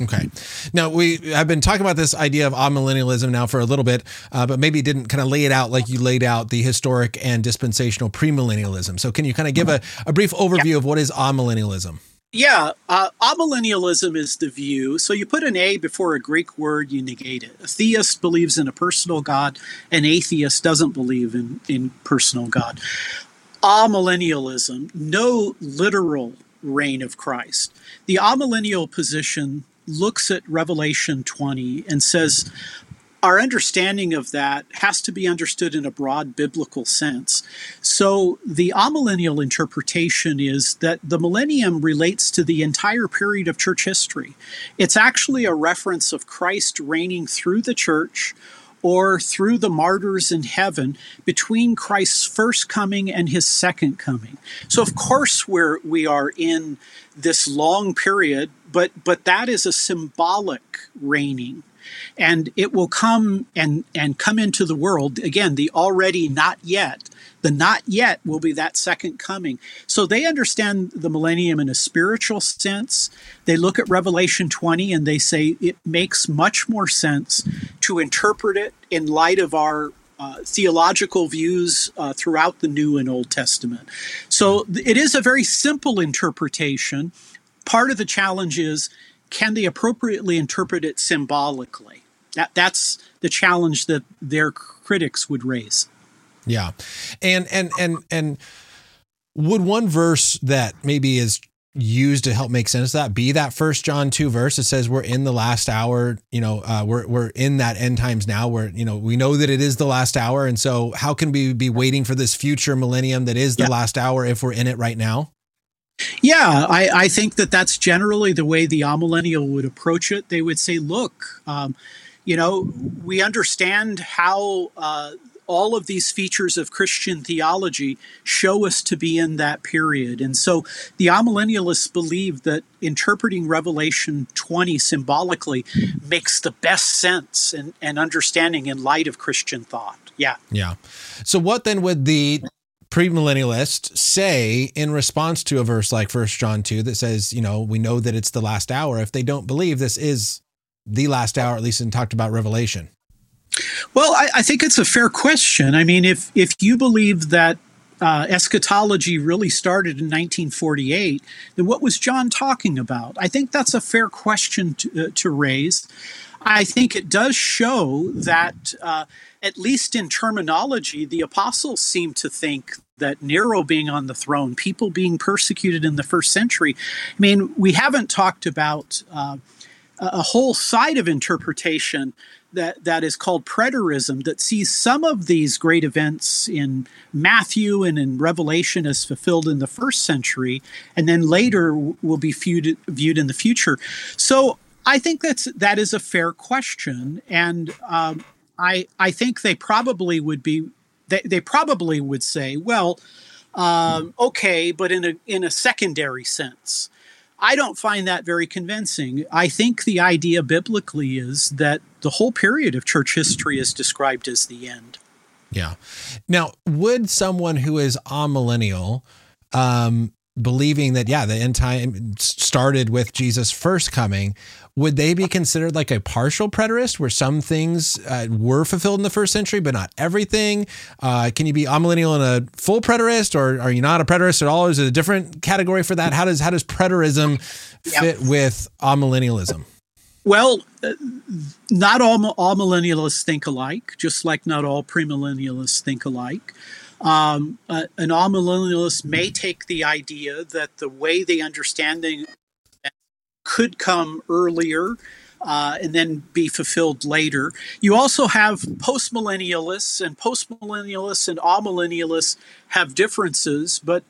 B: Okay. Now we have been talking about this idea of amillennialism now for a little bit, uh, but maybe didn't kind of lay it out like you laid out the historic and dispensational premillennialism. So can you kind of give a, a brief overview yeah. of what is amillennialism?
A: Yeah, uh, amillennialism is the view. So you put an A before a Greek word, you negate it. A theist believes in a personal God, an atheist doesn't believe in, in personal God. Amillennialism, no literal reign of Christ. The amillennial position looks at Revelation 20 and says, our understanding of that has to be understood in a broad biblical sense. So, the amillennial interpretation is that the millennium relates to the entire period of church history. It's actually a reference of Christ reigning through the church or through the martyrs in heaven between Christ's first coming and his second coming. So of course we're we are in this long period, but but that is a symbolic reigning and it will come and and come into the world again the already not yet the not yet will be that second coming so they understand the millennium in a spiritual sense they look at revelation 20 and they say it makes much more sense to interpret it in light of our uh, theological views uh, throughout the New and Old Testament. So it is a very simple interpretation. Part of the challenge is can they appropriately interpret it symbolically? That that's the challenge that their critics would raise.
B: Yeah, and and and and would one verse that maybe is used to help make sense of that be that first john 2 verse that says we're in the last hour you know uh, we're, we're in that end times now where you know we know that it is the last hour and so how can we be waiting for this future millennium that is the last hour if we're in it right now
A: yeah, I, I, think that that's generally the way the amillennial would approach it. They would say, look, um, you know, we understand how uh, all of these features of Christian theology show us to be in that period. And so the amillennialists believe that interpreting Revelation 20 symbolically makes the best sense and, and understanding in light of Christian thought. Yeah.
B: Yeah. So what then would the premillennialists say in response to a verse like First John 2 that says, you know, we know that it's the last hour if they don't believe this is the last hour, at least in talked about Revelation?
A: Well, I, I think it's a fair question. I mean, if if you believe that uh, eschatology really started in 1948, then what was John talking about? I think that's a fair question to, uh, to raise. I think it does show that, uh, at least in terminology, the apostles seem to think that Nero being on the throne, people being persecuted in the first century. I mean, we haven't talked about uh, a whole side of interpretation that, that is called preterism that sees some of these great events in Matthew and in Revelation as fulfilled in the first century, and then later will be viewed, viewed in the future. So I think that's that is a fair question, and um, I I think they probably would be they, they probably would say, well, um, okay, but in a in a secondary sense. I don't find that very convincing. I think the idea biblically is that the whole period of church history is described as the end.
B: Yeah. Now, would someone who is amillennial um, believing that yeah the end time started with jesus first coming would they be considered like a partial preterist where some things uh, were fulfilled in the first century but not everything uh, can you be amillennial and a full preterist or are you not a preterist at all is it a different category for that how does how does preterism fit yep. with amillennialism
A: well, uh, not all, amillennialists think alike, just like not all premillennialists think alike. Um, uh, an amillennialist may take the idea that the way they understanding could come earlier uh, and then be fulfilled later. You also have postmillennialists, and postmillennialists and amillennialists have differences, but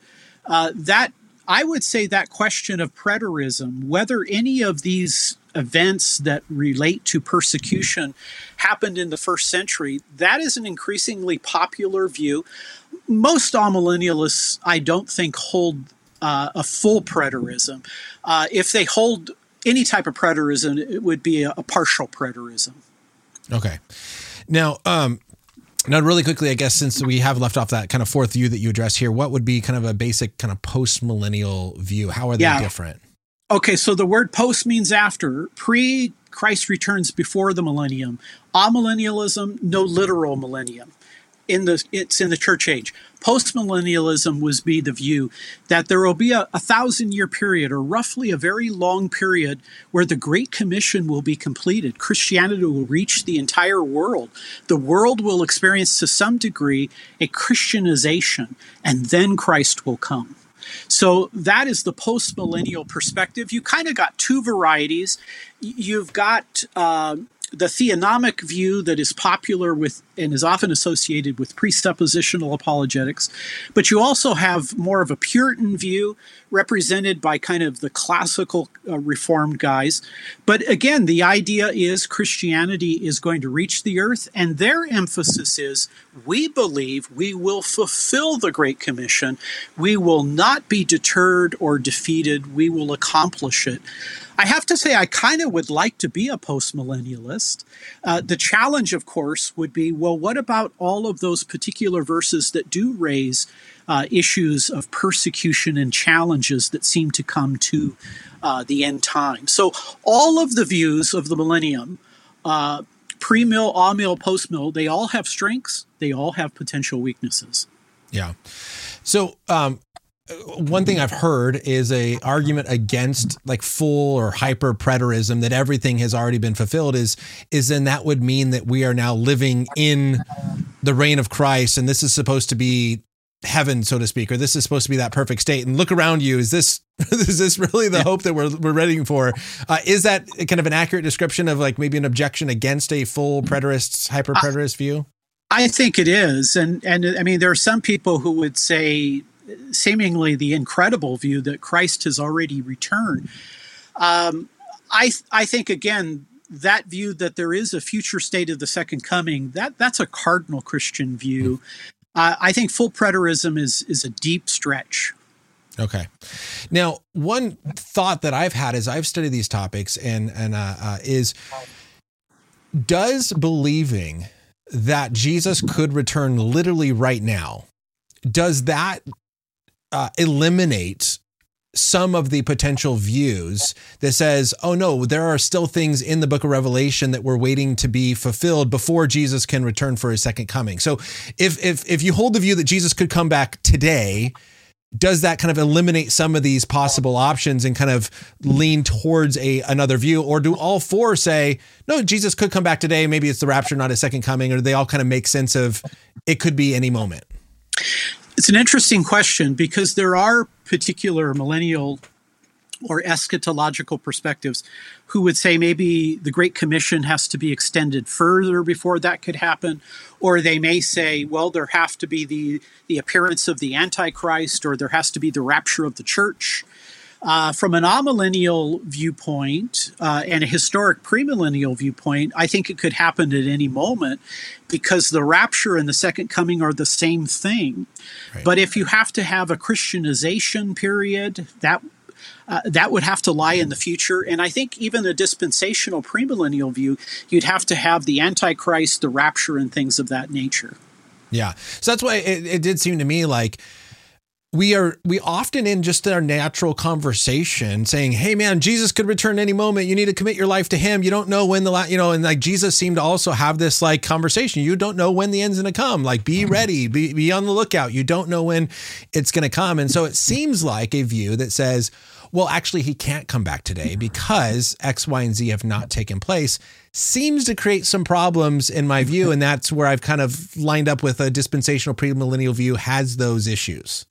A: uh, that I would say that question of preterism, whether any of these events that relate to persecution happened in the first century, that is an increasingly popular view. Most amillennialists, I don't think, hold uh, a full preterism. Uh, if they hold any type of preterism, it would be a, a partial preterism.
B: Okay. Now, um, now, really quickly, I guess since we have left off that kind of fourth view that you address here, what would be kind of a basic kind of post millennial view? How are they yeah. different?
A: Okay, so the word post means after. Pre Christ returns before the millennium. Amillennialism, no literal millennium. In the it's in the church age. Postmillennialism was be the view that there will be a, a thousand year period, or roughly a very long period, where the Great Commission will be completed. Christianity will reach the entire world. The world will experience to some degree a Christianization, and then Christ will come. So that is the postmillennial perspective. You kind of got two varieties. You've got uh, the theonomic view that is popular with and is often associated with presuppositional apologetics, but you also have more of a Puritan view represented by kind of the classical uh, Reformed guys. But again, the idea is Christianity is going to reach the earth, and their emphasis is we believe we will fulfill the Great Commission. We will not be deterred or defeated. We will accomplish it. I have to say, I kind of would like to be a postmillennialist. Uh, the challenge, of course, would be well, what about all of those particular verses that do raise uh, issues of persecution and challenges that seem to come to uh, the end time? So, all of the views of the millennium, uh, pre mill, amil, post mill, they all have strengths, they all have potential weaknesses.
B: Yeah. So, um, one thing I've heard is a argument against like full or hyper preterism that everything has already been fulfilled is is then that would mean that we are now living in the reign of Christ and this is supposed to be heaven so to speak or this is supposed to be that perfect state. And look around you. Is this is this really the hope that we're we're ready for? Uh, is that kind of an accurate description of like maybe an objection against a full preterist hyper preterist view?
A: I think it is. And and I mean there are some people who would say seemingly the incredible view that Christ has already returned. Um, I I think again that view that there is a future state of the second coming that that's a cardinal Christian view. Uh, I think full preterism is is a deep stretch.
B: Okay. Now, one thought that I've had as I've studied these topics and and uh, uh, is does believing that Jesus could return literally right now does that uh, eliminate some of the potential views that says, oh no, there are still things in the book of Revelation that we're waiting to be fulfilled before Jesus can return for his second coming. So if if if you hold the view that Jesus could come back today, does that kind of eliminate some of these possible options and kind of lean towards a another view? Or do all four say no jesus could come back today. Maybe it's the rapture not a second coming. Or do they all kind of make sense of it could be any moment
A: it's an interesting question because there are particular millennial or eschatological perspectives who would say maybe the Great Commission has to be extended further before that could happen. Or they may say, well, there have to be the, the appearance of the Antichrist, or there has to be the rapture of the church. Uh, from an amillennial viewpoint uh, and a historic premillennial viewpoint, I think it could happen at any moment because the rapture and the second coming are the same thing. Right. But if you have to have a Christianization period, that uh, that would have to lie in the future. And I think even a dispensational premillennial view, you'd have to have the Antichrist, the rapture, and things of that nature.
B: Yeah. So that's why it, it did seem to me like we are we often in just our natural conversation saying hey man jesus could return any moment. You need to commit your life to him. You don't know when the last you know and like jesus seemed to also have this like conversation. You don't know when the end's going to come. Like be mm-hmm. ready. Be, be on the lookout. You don't know when it's going to come. And so it seems like a view that says well actually he can't come back today because x y and z have not taken place. Seems to create some problems in my view and that's where i've kind of lined up with a dispensational premillennial view has those issues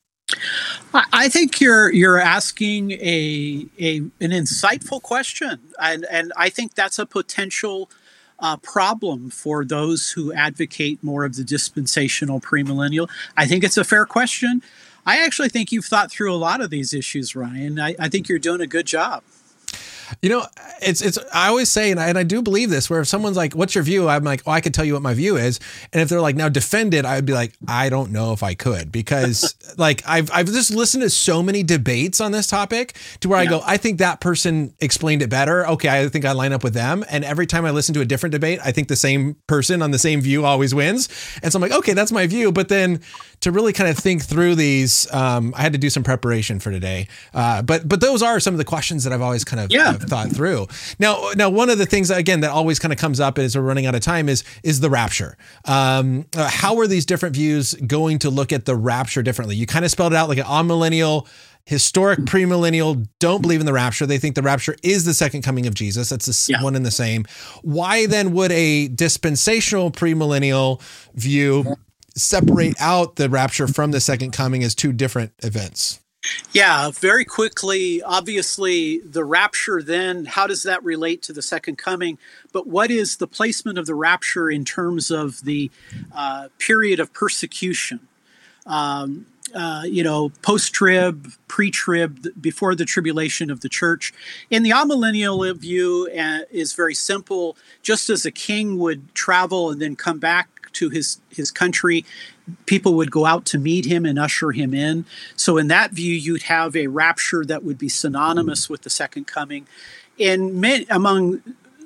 A: I think you're you're asking a, a an insightful question, and and I think that's a potential uh, problem for those who advocate more of the dispensational premillennial. I think it's a fair question. I actually think you've thought through a lot of these issues, Ryan. I, I think you're doing a good job.
B: You know, it's it's. I always say, and I, and I do believe this. Where if someone's like, "What's your view?" I'm like, "Oh, I could tell you what my view is." And if they're like, "Now defend it," I'd be like, "I don't know if I could," because like I've I've just listened to so many debates on this topic to where yeah. I go, I think that person explained it better. Okay, I think I line up with them. And every time I listen to a different debate, I think the same person on the same view always wins. And so I'm like, okay, that's my view. But then to really kind of think through these, um, I had to do some preparation for today. Uh, but but those are some of the questions that I've always kind of yeah thought through. Now, now one of the things again that always kind of comes up as we're running out of time is is the rapture. Um, uh, how are these different views going to look at the rapture differently? You kind of spelled it out like an amillennial historic premillennial don't believe in the rapture. They think the rapture is the second coming of Jesus. That's the yeah. one and the same. Why then would a dispensational premillennial view separate out the rapture from the second coming as two different events?
A: Yeah, very quickly. Obviously, the rapture, then, how does that relate to the second coming? But what is the placement of the rapture in terms of the uh, period of persecution? Um, uh, you know, post trib, pre trib, before the tribulation of the church. In the amillennial view, uh, is very simple. Just as a king would travel and then come back to his his country people would go out to meet him and usher him in. So in that view you'd have a rapture that would be synonymous with the second coming. In among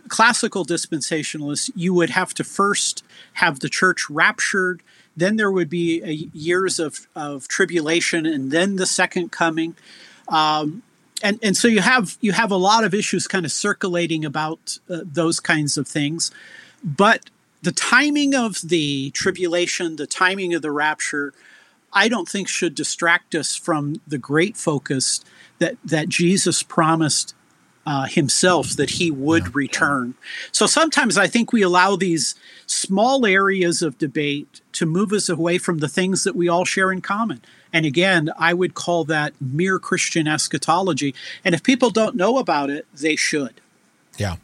A: classical dispensationalists you would have to first have the church raptured then there would be a, years of, of tribulation and then the second coming. Um, and and so you have you have a lot of issues kind of circulating about uh, those kinds of things. But the timing of the tribulation, the timing of the rapture, I don't think should distract us from the great focus that that Jesus promised uh, himself that he would yeah. return. So sometimes I think we allow these small areas of debate to move us away from the things that we all share in common. And again, I would call that mere Christian eschatology. And if people don't know about it, they should.
B: Yeah.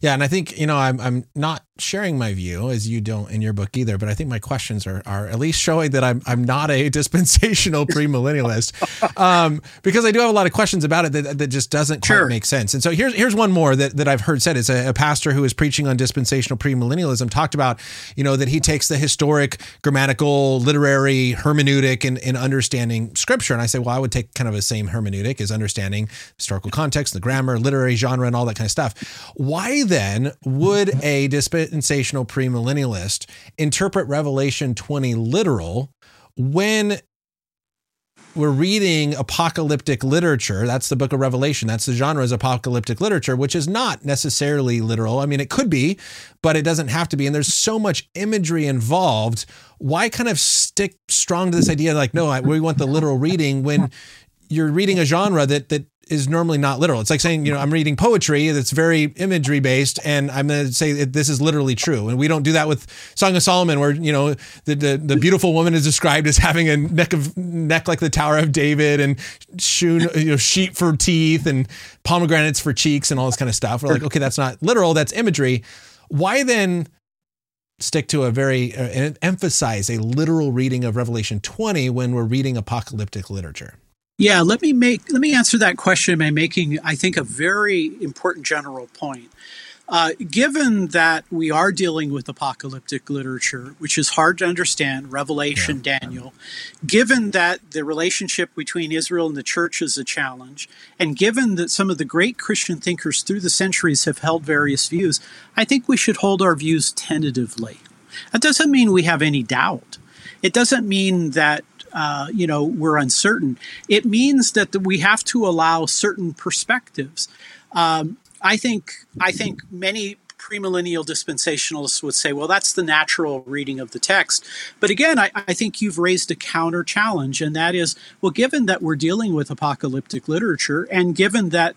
B: Yeah, and I think you know I'm I'm not sharing my view as you don't in your book either, but I think my questions are are at least showing that I'm I'm not a dispensational premillennialist, um, because I do have a lot of questions about it that, that just doesn't quite sure. make sense. And so here's here's one more that, that I've heard said is a, a pastor who is preaching on dispensational premillennialism talked about you know that he takes the historic, grammatical, literary hermeneutic and in, in understanding scripture, and I say well I would take kind of the same hermeneutic as understanding historical context, the grammar, literary genre, and all that kind of stuff. Why then would a dispensational dispensational premillennialist interpret Revelation 20 literal when we're reading apocalyptic literature. That's the book of Revelation. That's the genre is apocalyptic literature, which is not necessarily literal. I mean, it could be, but it doesn't have to be. And there's so much imagery involved. Why kind of stick strong to this idea like, no, we want the literal reading when you're reading a genre that that is normally not literal. It's like saying, you know, I'm reading poetry that's very imagery based, and I'm going to say this is literally true. And we don't do that with Song of Solomon, where you know the, the, the beautiful woman is described as having a neck of neck like the Tower of David, and shoe, you know, sheep for teeth, and pomegranates for cheeks, and all this kind of stuff. We're like, okay, that's not literal. That's imagery. Why then? stick to a very uh, emphasize a literal reading of Revelation 20 when we're reading apocalyptic literature.
A: Yeah, let me make let me answer that question by making I think a very important general point. Uh, given that we are dealing with apocalyptic literature, which is hard to understand, Revelation, yeah. Daniel, given that the relationship between Israel and the church is a challenge, and given that some of the great Christian thinkers through the centuries have held various views, I think we should hold our views tentatively. That doesn't mean we have any doubt. It doesn't mean that uh, you know we're uncertain. It means that we have to allow certain perspectives. Um, I think I think many premillennial dispensationalists would say, well, that's the natural reading of the text. But again, I, I, think you've raised a counter challenge, and that is, well, given that we're dealing with apocalyptic literature, and given that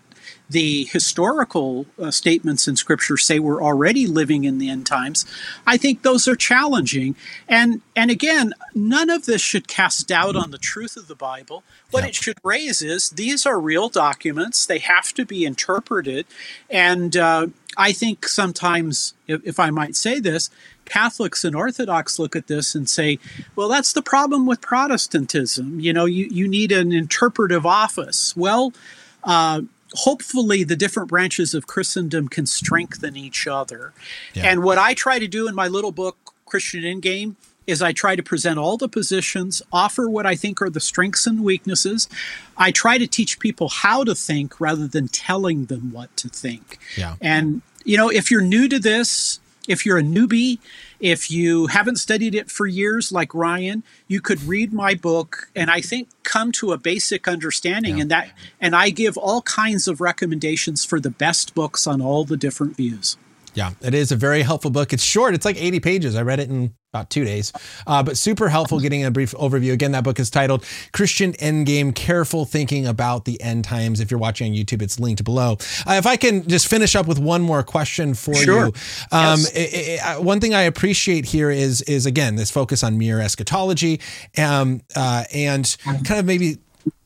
A: the historical uh, statements in Scripture say we're already living in the end times, I think those are challenging. And and again, none of this should cast doubt on the truth of the Bible. What it should raise is these are real documents; they have to be interpreted. And uh, I think sometimes, if, if I might say this, Catholics and Orthodox look at this and say, well, that's the problem with Protestantism. You know, you, you need an interpretive office. Well, uh, hopefully the different branches of Christendom can strengthen each other. Yeah. And what I try to do in my little book, Christian End Game, is I try to present all the positions, offer what I think are the strengths and weaknesses. I try to teach people how to think rather than telling them what to think. Yeah. And you know, if you're new to this, if you're a newbie, if you haven't studied it for years like Ryan, you could read my book and I think come to a basic understanding yeah. and that and I give all kinds of recommendations for the best books on all the different views.
B: Yeah, it is a very helpful book. It's short. It's like 80 pages. I read it in about two days, uh, but super helpful getting a brief overview. Again, that book is titled Christian Endgame Careful Thinking About the End Times. If you're watching on YouTube, it's linked below. Uh, if I can just finish up with one more question for sure. you. Um, yes. it, it, uh, one thing I appreciate here is, is again, this focus on mere eschatology um, uh, and kind of maybe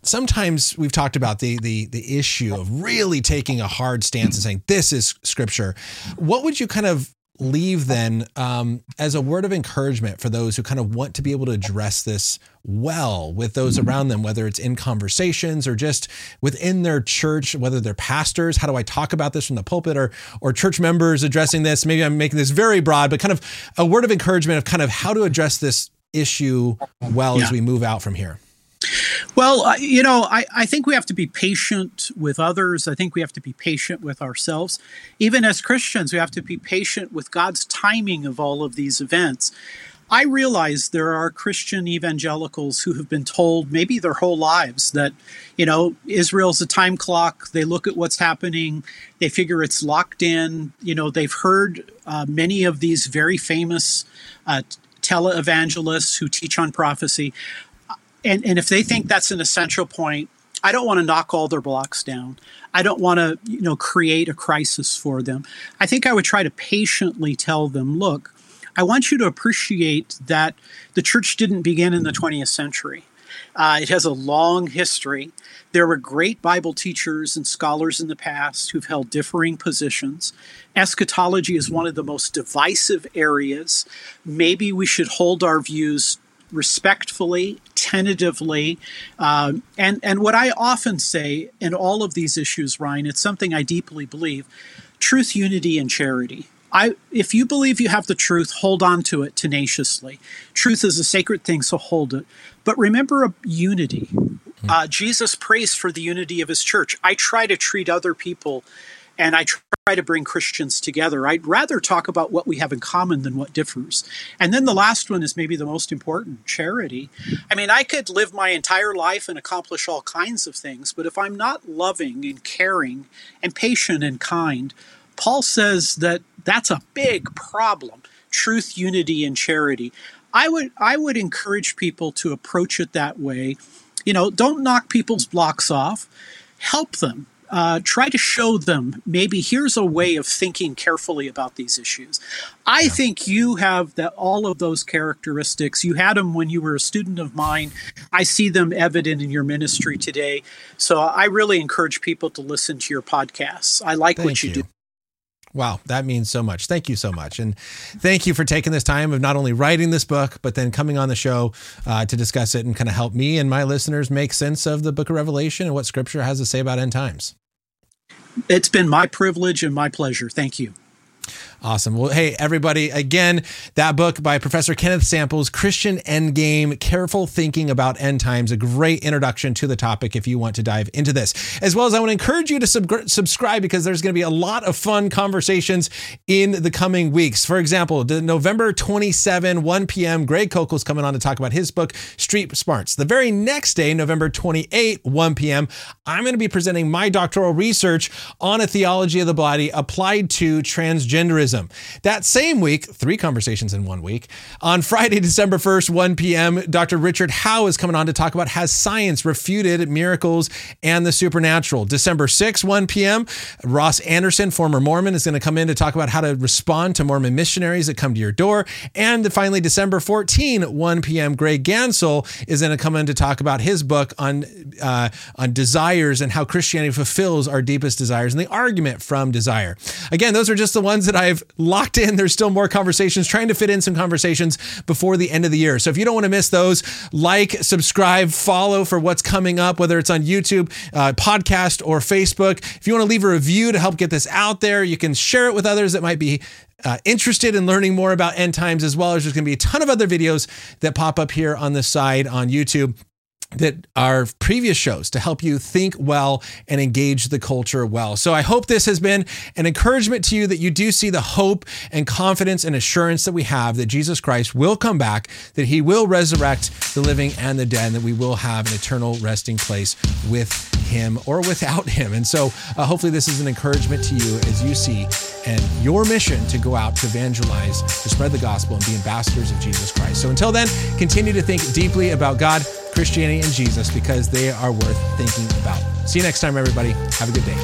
B: sometimes we've talked about the the the issue of really taking a hard stance and saying this is scripture. What would you kind of leave then um, as a word of encouragement for those who kind of want to be able to address this well with those around them, whether it's in conversations or just within their church, whether they're pastors, how do I talk about this from the pulpit or or church members addressing this? Maybe I'm making this very broad, but kind of a word of encouragement of kind of how to address this issue well yeah. as we move out from here.
A: Well, you know, I, I think we have to be patient with others. I think we have to be patient with ourselves. Even as Christians, we have to be patient with God's timing of all of these events. I realize there are Christian evangelicals who have been told maybe their whole lives that, you know, Israel's a time clock. They look at what's happening, they figure it's locked in. You know, they've heard uh, many of these very famous uh, televangelists who teach on prophecy and and if they think that's an essential point I don't want to knock all their blocks down. I don't want to, you know, create a crisis for them. I think I would try to patiently tell them, look, I want you to appreciate that the church didn't begin in the 20th century. Uh, it has a long history. There were great Bible teachers and scholars in the past who've held differing positions. Eschatology is one of the most divisive areas. Maybe we should hold our views respectfully, tentatively. Um, and, and what I often say in all of these issues, Ryan, it's something I deeply believe truth, unity, and charity. I, if you believe you have the truth, hold on to it tenaciously. Truth is a sacred thing, so hold it. But remember a unity. Uh, Jesus prays for the unity of his church. I try to treat other people and I try to bring Christians together. I'd rather talk about what we have in common than what differs. And then the last one is maybe the most important charity. I mean, I could live my entire life and accomplish all kinds of things, but if I'm not loving and caring and patient and kind, Paul says that that's a big problem truth, unity, and charity. I would I would encourage people to approach it that way. You know, don't knock people's blocks off. Help them uh, try to show them maybe here's a way of thinking carefully about these issues. I yeah. think you have that all of those characteristics. You had them when you were a student of mine. I see them evident in your ministry today. So I really encourage people to listen to your podcasts. I like Thank what you, you. do.
B: Wow, that means so much. Thank you so much. And thank you for taking this time of not only writing this book, but then coming on the show uh, to discuss it and kind of help me and my listeners make sense of the book of Revelation and what scripture has to say about end times.
A: It's been my privilege and my pleasure. Thank you.
B: Awesome. Well, hey, everybody, again, that book by Professor Kenneth Samples, Christian Endgame Careful Thinking About End Times, a great introduction to the topic if you want to dive into this. As well as I want to encourage you to sub- subscribe because there's going to be a lot of fun conversations in the coming weeks. For example, the November 27, 1 p.m., Greg Koukl's coming on to talk about his book, Street Smarts. The very next day, November 28, 1 p.m., I'm going to be presenting my doctoral research on a theology of the body applied to transgenderism. That same week, three conversations in one week, on Friday, December 1st, 1 p.m., Dr. Richard Howe is coming on to talk about Has Science Refuted Miracles and the Supernatural? December 6th, 1 p.m., Ross Anderson, former Mormon, is going to come in to talk about how to respond to Mormon missionaries that come to your door. And finally, December 14, 1 p.m., Greg Ganssle is going to come in to talk about his book on, uh, on desires and how Christianity fulfills our deepest desires and the argument from desire. Again, those are just the ones that I've locked in. There's still more conversations, trying to fit in some conversations before the end of the year. So if you don't want to miss those, like, subscribe, follow for what's coming up, whether it's on YouTube, uh, podcast, or Facebook. If you want to leave a review to help get this out there, you can share it with others that might be uh, interested in learning more about end times, as well as there's going to be a ton of other videos that pop up here on the side on YouTube that our previous shows to help you think well and engage the culture well. So I hope this has been an encouragement to you that you do see the hope and confidence and assurance that we have that Jesus Christ will come back, that he will resurrect the living and the dead, and that we will have an eternal resting place with him or without him. And so uh, hopefully this is an encouragement to you as you see and your mission to go out to evangelize, to spread the gospel and be ambassadors of Jesus Christ. So until then, continue to think deeply about God Christianity and Jesus because they are worth thinking about. See you next time, everybody. Have a good day.